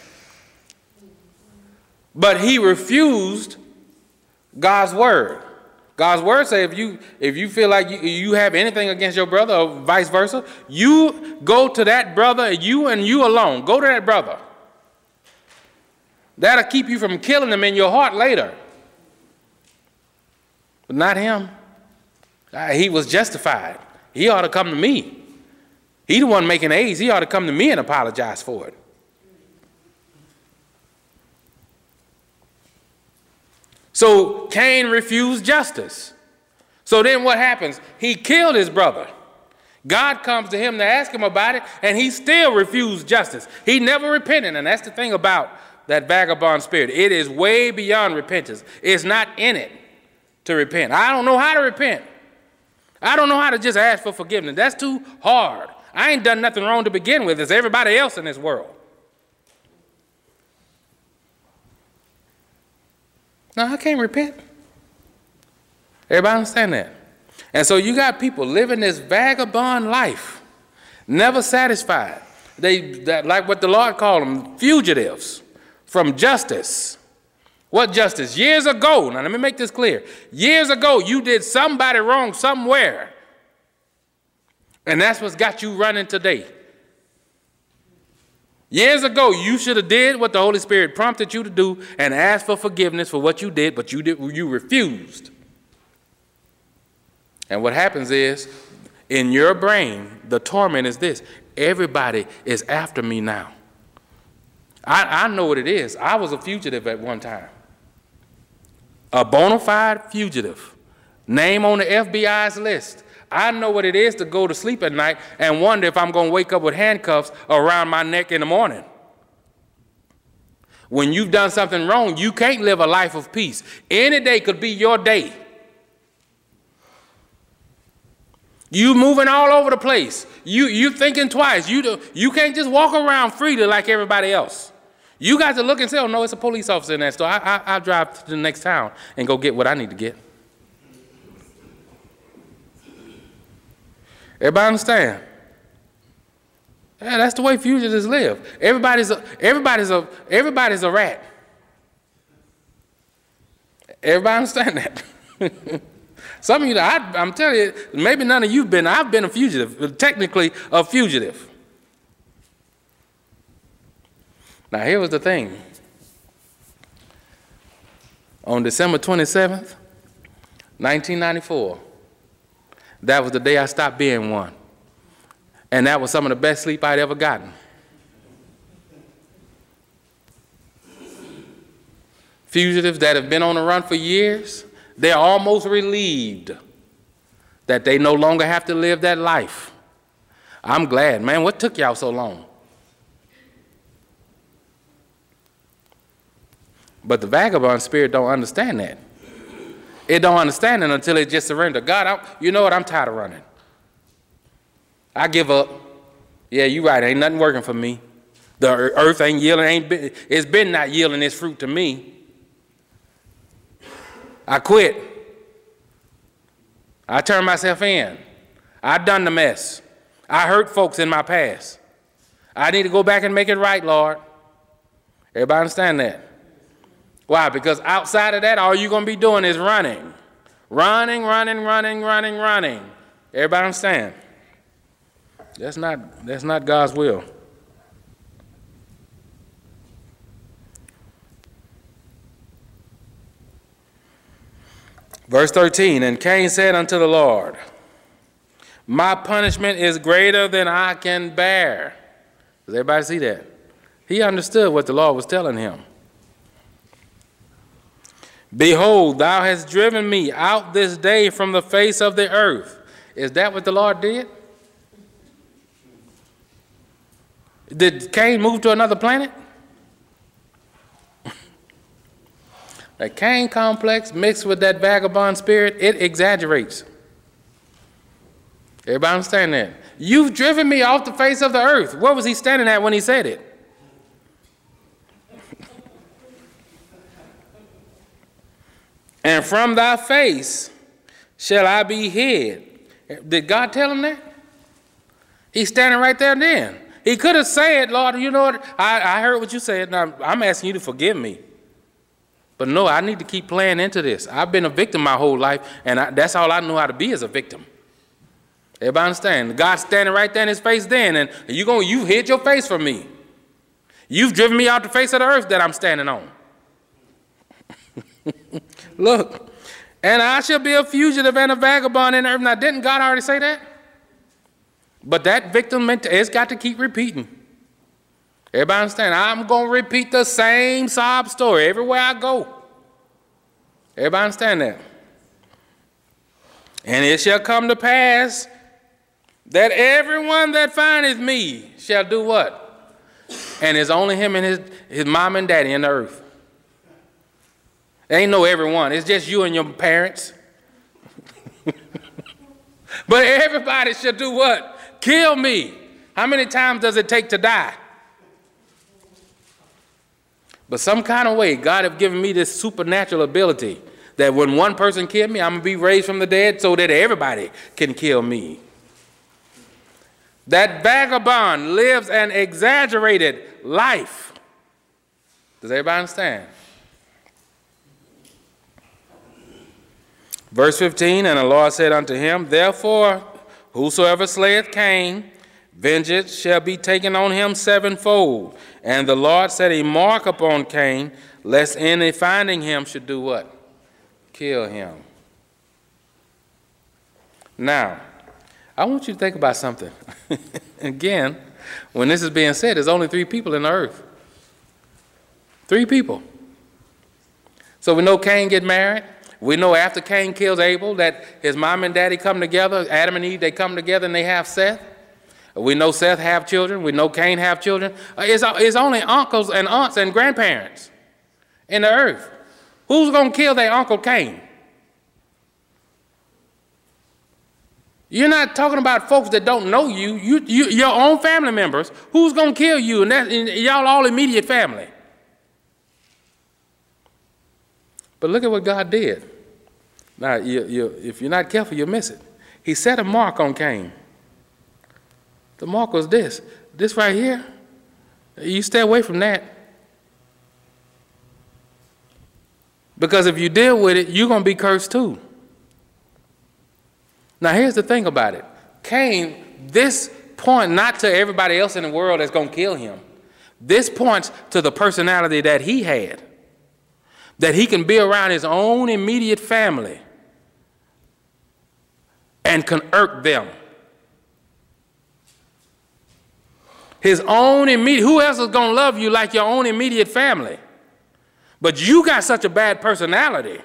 But he refused God's word. God's word says if you if you feel like you, you have anything against your brother or vice versa, you go to that brother, you and you alone. Go to that brother. That'll keep you from killing him in your heart later. But not him. Uh, he was justified. He ought to come to me. He the one making A's. He ought to come to me and apologize for it. So Cain refused justice. So then what happens? He killed his brother. God comes to him to ask him about it, and he still refused justice. He never repented, and that's the thing about that vagabond spirit. It is way beyond repentance. It's not in it to repent. I don't know how to repent. I don't know how to just ask for forgiveness. That's too hard. I ain't done nothing wrong to begin with. It's everybody else in this world. No, I can't repent. Everybody understand that? And so you got people living this vagabond life, never satisfied. They that, like what the Lord called them, fugitives from justice. What justice? Years ago, now let me make this clear. Years ago, you did somebody wrong somewhere. And that's what's got you running today. Years ago, you should have did what the Holy Spirit prompted you to do and asked for forgiveness for what you did, but you did you refused. And what happens is, in your brain, the torment is this: everybody is after me now. I, I know what it is. I was a fugitive at one time. a bona fide fugitive, name on the FBI's list. I know what it is to go to sleep at night and wonder if I'm going to wake up with handcuffs around my neck in the morning. When you've done something wrong, you can't live a life of peace. Any day could be your day. You moving all over the place. You you thinking twice. You do, you can't just walk around freely like everybody else. You got to look and say, "Oh no, it's a police officer in that store. I, I, I'll drive to the next town and go get what I need to get." Everybody understand? Yeah, that's the way fugitives live. Everybody's a, everybody's a, everybody's a rat. Everybody understand that? Some of you, I, I'm telling you, maybe none of you've been. I've been a fugitive, technically a fugitive. Now, here was the thing. On December 27th, 1994, that was the day I stopped being one. And that was some of the best sleep I'd ever gotten. Fugitives that have been on the run for years, they're almost relieved that they no longer have to live that life. I'm glad. Man, what took y'all so long? But the vagabond spirit don't understand that. It don't understand it until it just surrender. God, I'm, you know what? I'm tired of running. I give up. Yeah, you right. Ain't nothing working for me. The earth ain't yielding. Ain't been, it's been not yielding its fruit to me. I quit. I turned myself in. I done the mess. I hurt folks in my past. I need to go back and make it right, Lord. Everybody understand that? Why? Because outside of that, all you're going to be doing is running. Running, running, running, running, running. Everybody understand? That's not, that's not God's will. Verse 13 And Cain said unto the Lord, My punishment is greater than I can bear. Does everybody see that? He understood what the Lord was telling him. Behold, thou hast driven me out this day from the face of the earth. Is that what the Lord did? Did Cain move to another planet? the Cain complex mixed with that vagabond spirit, it exaggerates. Everybody understand that? You've driven me off the face of the earth. Where was he standing at when he said it? And from thy face shall I be hid. Did God tell him that? He's standing right there then. He could have said, Lord, you know what? I, I heard what you said. Now I'm asking you to forgive me. But no, I need to keep playing into this. I've been a victim my whole life, and I, that's all I know how to be as a victim. Everybody understand? God's standing right there in his face then, and you going you've hid your face from me. You've driven me out the face of the earth that I'm standing on. Look, and I shall be a fugitive and a vagabond in earth. Now, didn't God already say that? But that victim meant it's got to keep repeating. Everybody understand? I'm going to repeat the same sob story everywhere I go. Everybody understand that? And it shall come to pass that everyone that findeth me shall do what? And it's only him and his, his mom and daddy in the earth. Ain't no everyone. It's just you and your parents. but everybody should do what? Kill me. How many times does it take to die? But some kind of way, God have given me this supernatural ability that when one person killed me, I'm going to be raised from the dead so that everybody can kill me. That vagabond lives an exaggerated life. Does everybody understand? Verse 15 And the Lord said unto him, Therefore, whosoever slayeth Cain, vengeance shall be taken on him sevenfold. And the Lord set a mark upon Cain, lest any finding him should do what? Kill him. Now, I want you to think about something. Again, when this is being said, there's only three people in the earth. Three people. So we know Cain get married. We know after Cain kills Abel that his mom and daddy come together, Adam and Eve, they come together and they have Seth. We know Seth have children. We know Cain have children. Uh, it's, it's only uncles and aunts and grandparents in the earth. Who's going to kill their uncle Cain? You're not talking about folks that don't know you. You, you your own family members. Who's going to kill you? And, that, and y'all all immediate family. But look at what God did. Now, you, you, if you're not careful, you'll miss it. He set a mark on Cain. The mark was this. This right here. You stay away from that. Because if you deal with it, you're going to be cursed too. Now, here's the thing about it Cain, this point not to everybody else in the world that's going to kill him. This points to the personality that he had. That he can be around his own immediate family and can irk them. His own immediate, who else is going to love you like your own immediate family? But you got such a bad personality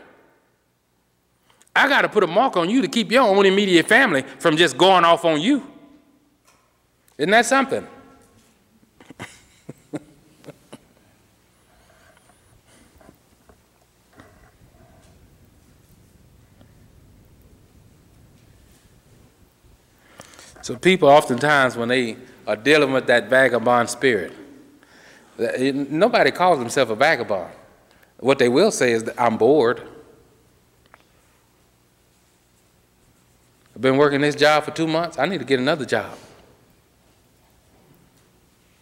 I got to put a mark on you to keep your own immediate family from just going off on you. Isn't that something? So people oftentimes when they are dealing with that vagabond spirit, nobody calls themselves a vagabond. What they will say is, I'm bored. I've been working this job for two months. I need to get another job.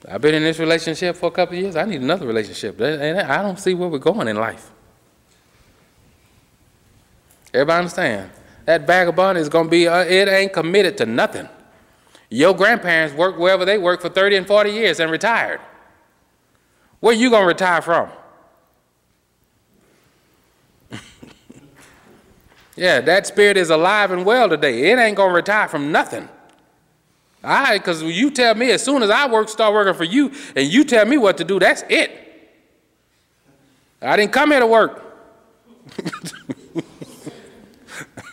I've been in this relationship for a couple years. I need another relationship. And I don't see where we're going in life. Everybody understand? That vagabond is going to be, uh, it ain't committed to nothing. Your grandparents worked wherever they worked for 30 and 40 years and retired. Where you going to retire from? Yeah, that spirit is alive and well today. It ain't going to retire from nothing. All right, because you tell me as soon as I work, start working for you, and you tell me what to do, that's it. I didn't come here to work.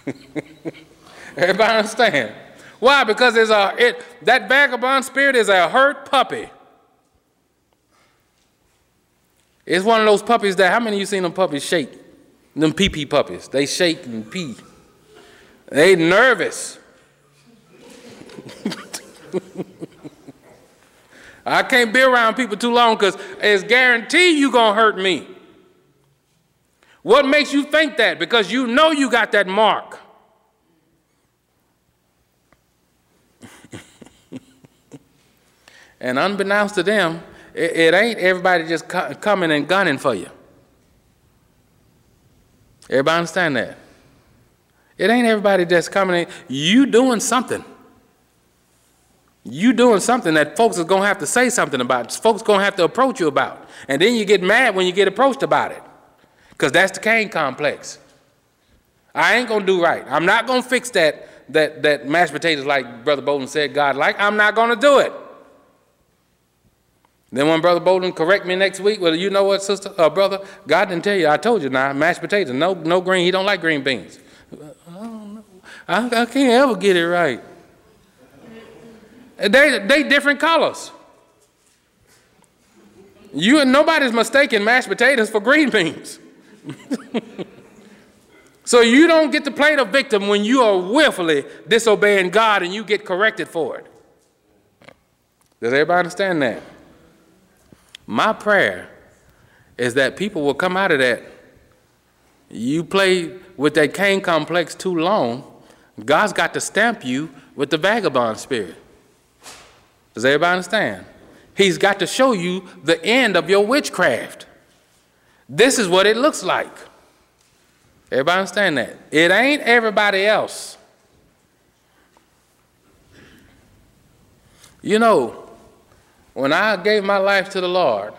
Everybody understand? Why? Because there's a it, that vagabond spirit is a hurt puppy. It's one of those puppies that how many of you seen them puppies shake? Them pee pee puppies, they shake and pee. They nervous. I can't be around people too long because it's guaranteed you gonna hurt me. What makes you think that? Because you know you got that mark. And unbeknownst to them, it, it ain't everybody just coming and gunning for you. Everybody understand that? It ain't everybody that's coming in. You doing something. You doing something that folks are gonna have to say something about. Folks gonna have to approach you about. And then you get mad when you get approached about it. Because that's the Cain complex. I ain't gonna do right. I'm not gonna fix that that that mashed potatoes like Brother Bolden said God like. I'm not gonna do it. Then when Brother Bolden correct me next week, well, you know what, sister, uh, brother, God didn't tell you. I told you now, mashed potatoes, no, no green. He don't like green beans. I don't know. I, I can't ever get it right. They they different colors. You and nobody's mistaking mashed potatoes for green beans. so you don't get to play the victim when you are willfully disobeying God and you get corrected for it. Does everybody understand that? My prayer is that people will come out of that. You play with that Cain complex too long, God's got to stamp you with the vagabond spirit. Does everybody understand? He's got to show you the end of your witchcraft. This is what it looks like. Everybody understand that? It ain't everybody else. You know, when I gave my life to the Lord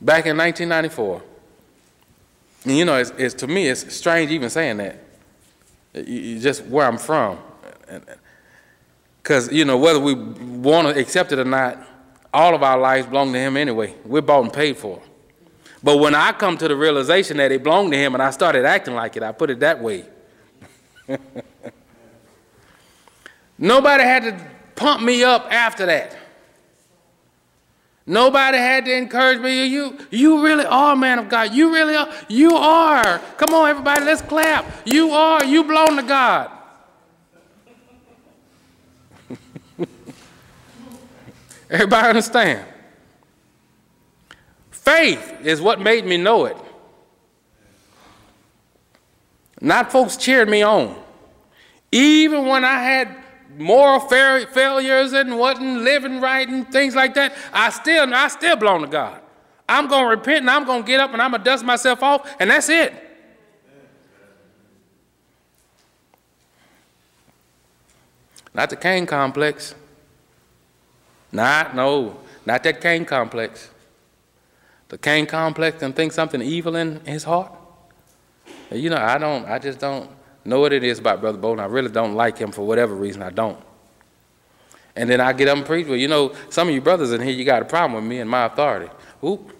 back in 1994, and you know, it's, it's to me, it's strange even saying that. just where I'm from. Because, you know, whether we want to accept it or not, all of our lives belong to Him anyway. We're bought and paid for. But when I come to the realization that it belonged to him and I started acting like it, I put it that way. Nobody had to pump me up after that. Nobody had to encourage me. You, you really are, a man of God. You really are. You are. Come on, everybody, let's clap. You are. You belong to God. everybody understand? Faith is what made me know it. Not folks cheered me on. Even when I had moral failures and wasn't living right and things like that, I still, I still belong to God. I'm going to repent and I'm going to get up and I'm going to dust myself off, and that's it. Not the Cain complex. Not, no, not that Cain complex. The Cain complex can think something evil in his heart. You know, I don't, I just don't know what it is about Brother Bolden. I really don't like him for whatever reason. I don't. And then I get up and preach. Well, you know, some of you brothers in here, you got a problem with me and my authority. Oop.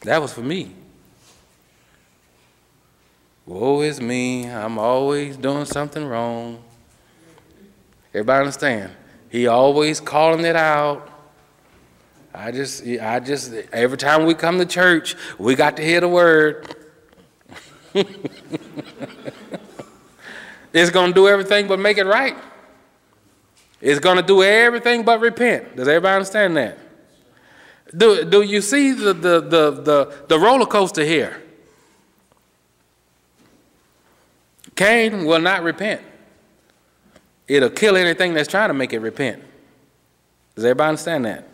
That was for me. Woe is me. I'm always doing something wrong. Everybody understand? He always calling it out. I just, I just, every time we come to church, we got to hear the word. it's going to do everything but make it right. It's going to do everything but repent. Does everybody understand that? Do, do you see the, the, the, the, the roller coaster here? Cain will not repent. It'll kill anything that's trying to make it repent. Does everybody understand that?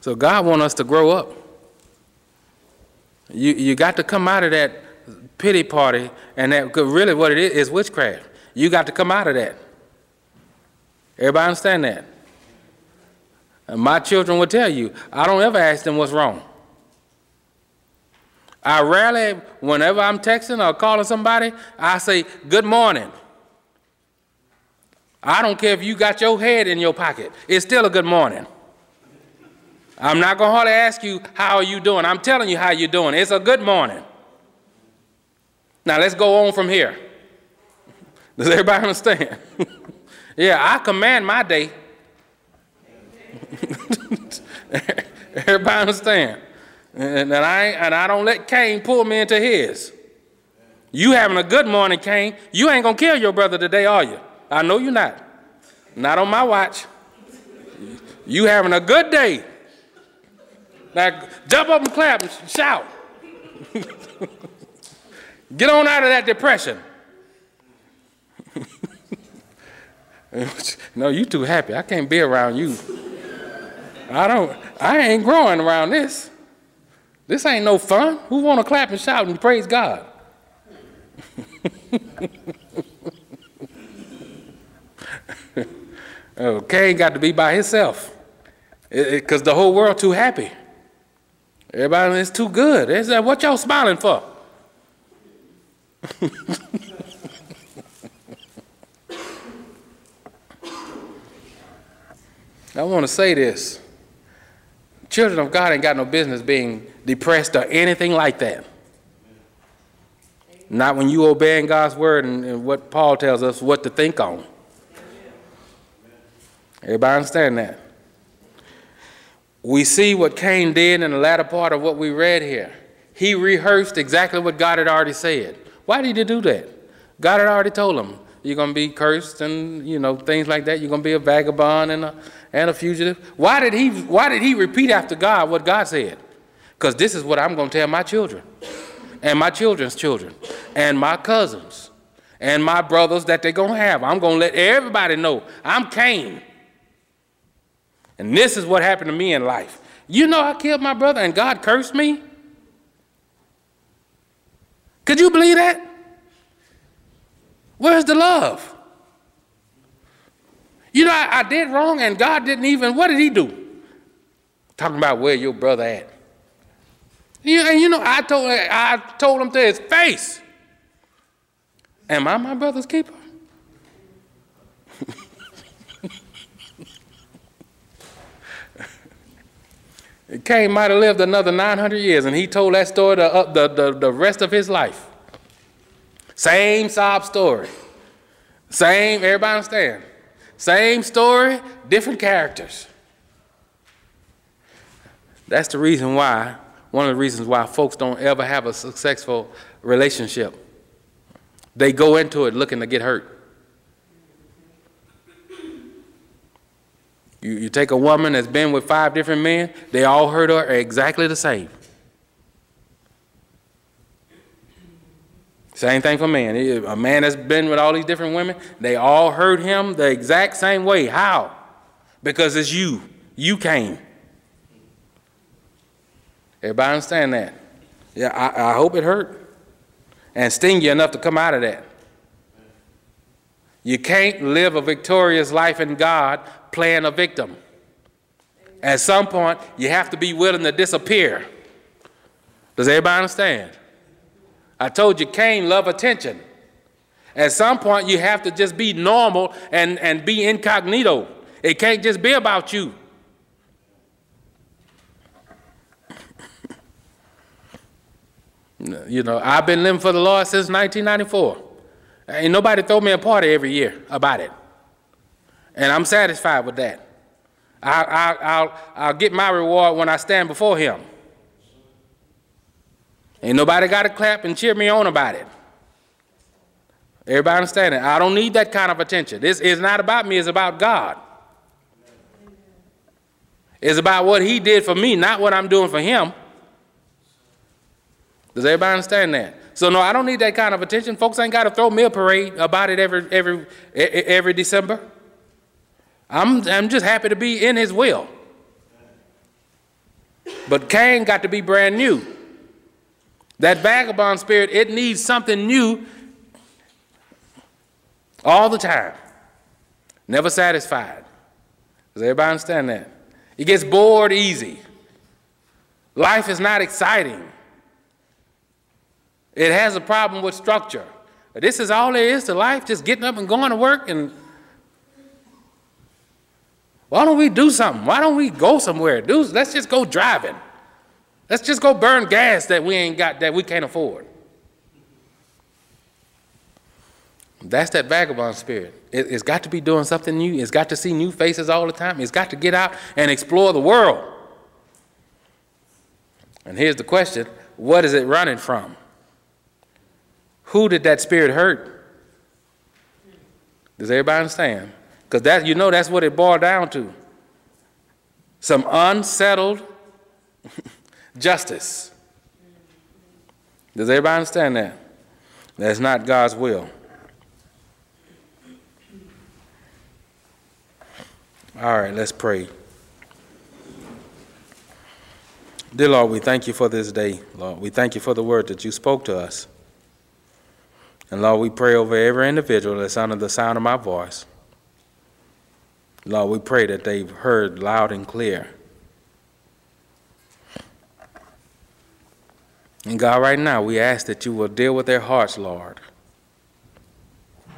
So God wants us to grow up. You, you got to come out of that pity party, and that really what it is is witchcraft. You got to come out of that. Everybody understand that? And my children will tell you, I don't ever ask them what's wrong. I rarely, whenever I'm texting or calling somebody, I say, Good morning. I don't care if you got your head in your pocket, it's still a good morning. I'm not going to hardly ask you, how are you doing? I'm telling you how you're doing. It's a good morning. Now let's go on from here. Does everybody understand? yeah, I command my day. everybody understand? And, and, I, and I don't let Cain pull me into his. You having a good morning, Cain. You ain't going to kill your brother today, are you? I know you're not. Not on my watch. You having a good day. Now jump up and clap and shout. Get on out of that depression. no, you too happy. I can't be around you. I don't I ain't growing around this. This ain't no fun. Who want to clap and shout and praise God? Oh, okay, got to be by himself because the whole world too happy. Everybody is too good. They said, what y'all smiling for? I want to say this. Children of God ain't got no business being depressed or anything like that. Not when you obeying God's word and, and what Paul tells us what to think on. Everybody understand that? We see what Cain did in the latter part of what we read here. He rehearsed exactly what God had already said. Why did he do that? God had already told him, you're going to be cursed and, you know, things like that. You're going to be a vagabond and a, and a fugitive. Why did, he, why did he repeat after God what God said? Because this is what I'm going to tell my children and my children's children and my cousins and my brothers that they're going to have. I'm going to let everybody know I'm Cain. And this is what happened to me in life. You know, I killed my brother and God cursed me. Could you believe that? Where's the love? You know, I, I, did wrong and God didn't even, what did he do? Talking about where your brother at. You, and you know, I told, I told him to his face, Am I my brother's keeper? Cain might have lived another 900 years, and he told that story the, uh, the, the, the rest of his life. Same sob story. Same, everybody understand? Same story, different characters. That's the reason why, one of the reasons why folks don't ever have a successful relationship. They go into it looking to get hurt. You, you take a woman that's been with five different men, they all hurt her exactly the same. Same thing for men. A man that's been with all these different women, they all hurt him the exact same way. How? Because it's you. You came. Everybody understand that? Yeah, I, I hope it hurt and sting you enough to come out of that. You can't live a victorious life in God playing a victim. At some point, you have to be willing to disappear. Does everybody understand? I told you Cain love attention. At some point, you have to just be normal and, and be incognito. It can't just be about you. You know, I've been living for the Lord since 1994. Ain't nobody throw me a party every year about it. And I'm satisfied with that. I, I, I'll, I'll get my reward when I stand before Him. Ain't nobody got to clap and cheer me on about it. Everybody understand it? I don't need that kind of attention. This is not about me, it's about God. It's about what He did for me, not what I'm doing for Him. Does everybody understand that? So no, I don't need that kind of attention. Folks ain't got to throw me a parade about it every every every December. I'm I'm just happy to be in His will. But Cain got to be brand new. That vagabond spirit, it needs something new all the time. Never satisfied. Does everybody understand that? It gets bored easy. Life is not exciting. It has a problem with structure. This is all there is to life, just getting up and going to work and why don't we do something? Why don't we go somewhere? Do, let's just go driving. Let's just go burn gas that we ain't got that we can't afford. That's that vagabond spirit. It, has got to be doing something new. It's got to see new faces all the time. It's got to get out and explore the world. And here's the question what is it running from? Who did that spirit hurt? Does everybody understand? Because that you know that's what it boiled down to. Some unsettled justice. Does everybody understand that? That's not God's will. All right, let's pray. Dear Lord, we thank you for this day, Lord. We thank you for the word that you spoke to us. And Lord, we pray over every individual that's under the sound of my voice. Lord, we pray that they've heard loud and clear. And God, right now, we ask that you will deal with their hearts, Lord.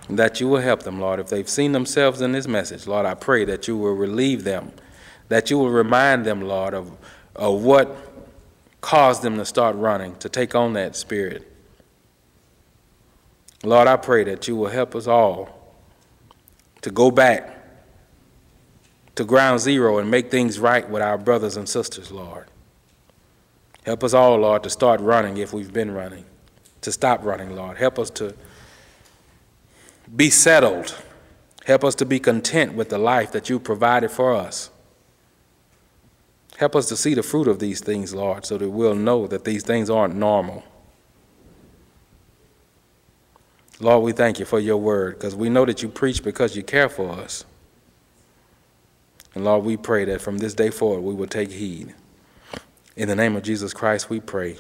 That you will help them, Lord. If they've seen themselves in this message, Lord, I pray that you will relieve them, that you will remind them, Lord, of, of what caused them to start running, to take on that spirit. Lord, I pray that you will help us all to go back to ground zero and make things right with our brothers and sisters, Lord. Help us all, Lord, to start running if we've been running, to stop running, Lord. Help us to be settled. Help us to be content with the life that you provided for us. Help us to see the fruit of these things, Lord, so that we'll know that these things aren't normal. Lord, we thank you for your word because we know that you preach because you care for us. And Lord, we pray that from this day forward we will take heed. In the name of Jesus Christ, we pray.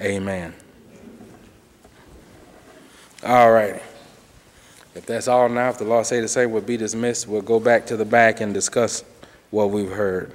Amen. All right. If that's all now, if the law say the same, we'll be dismissed. We'll go back to the back and discuss what we've heard.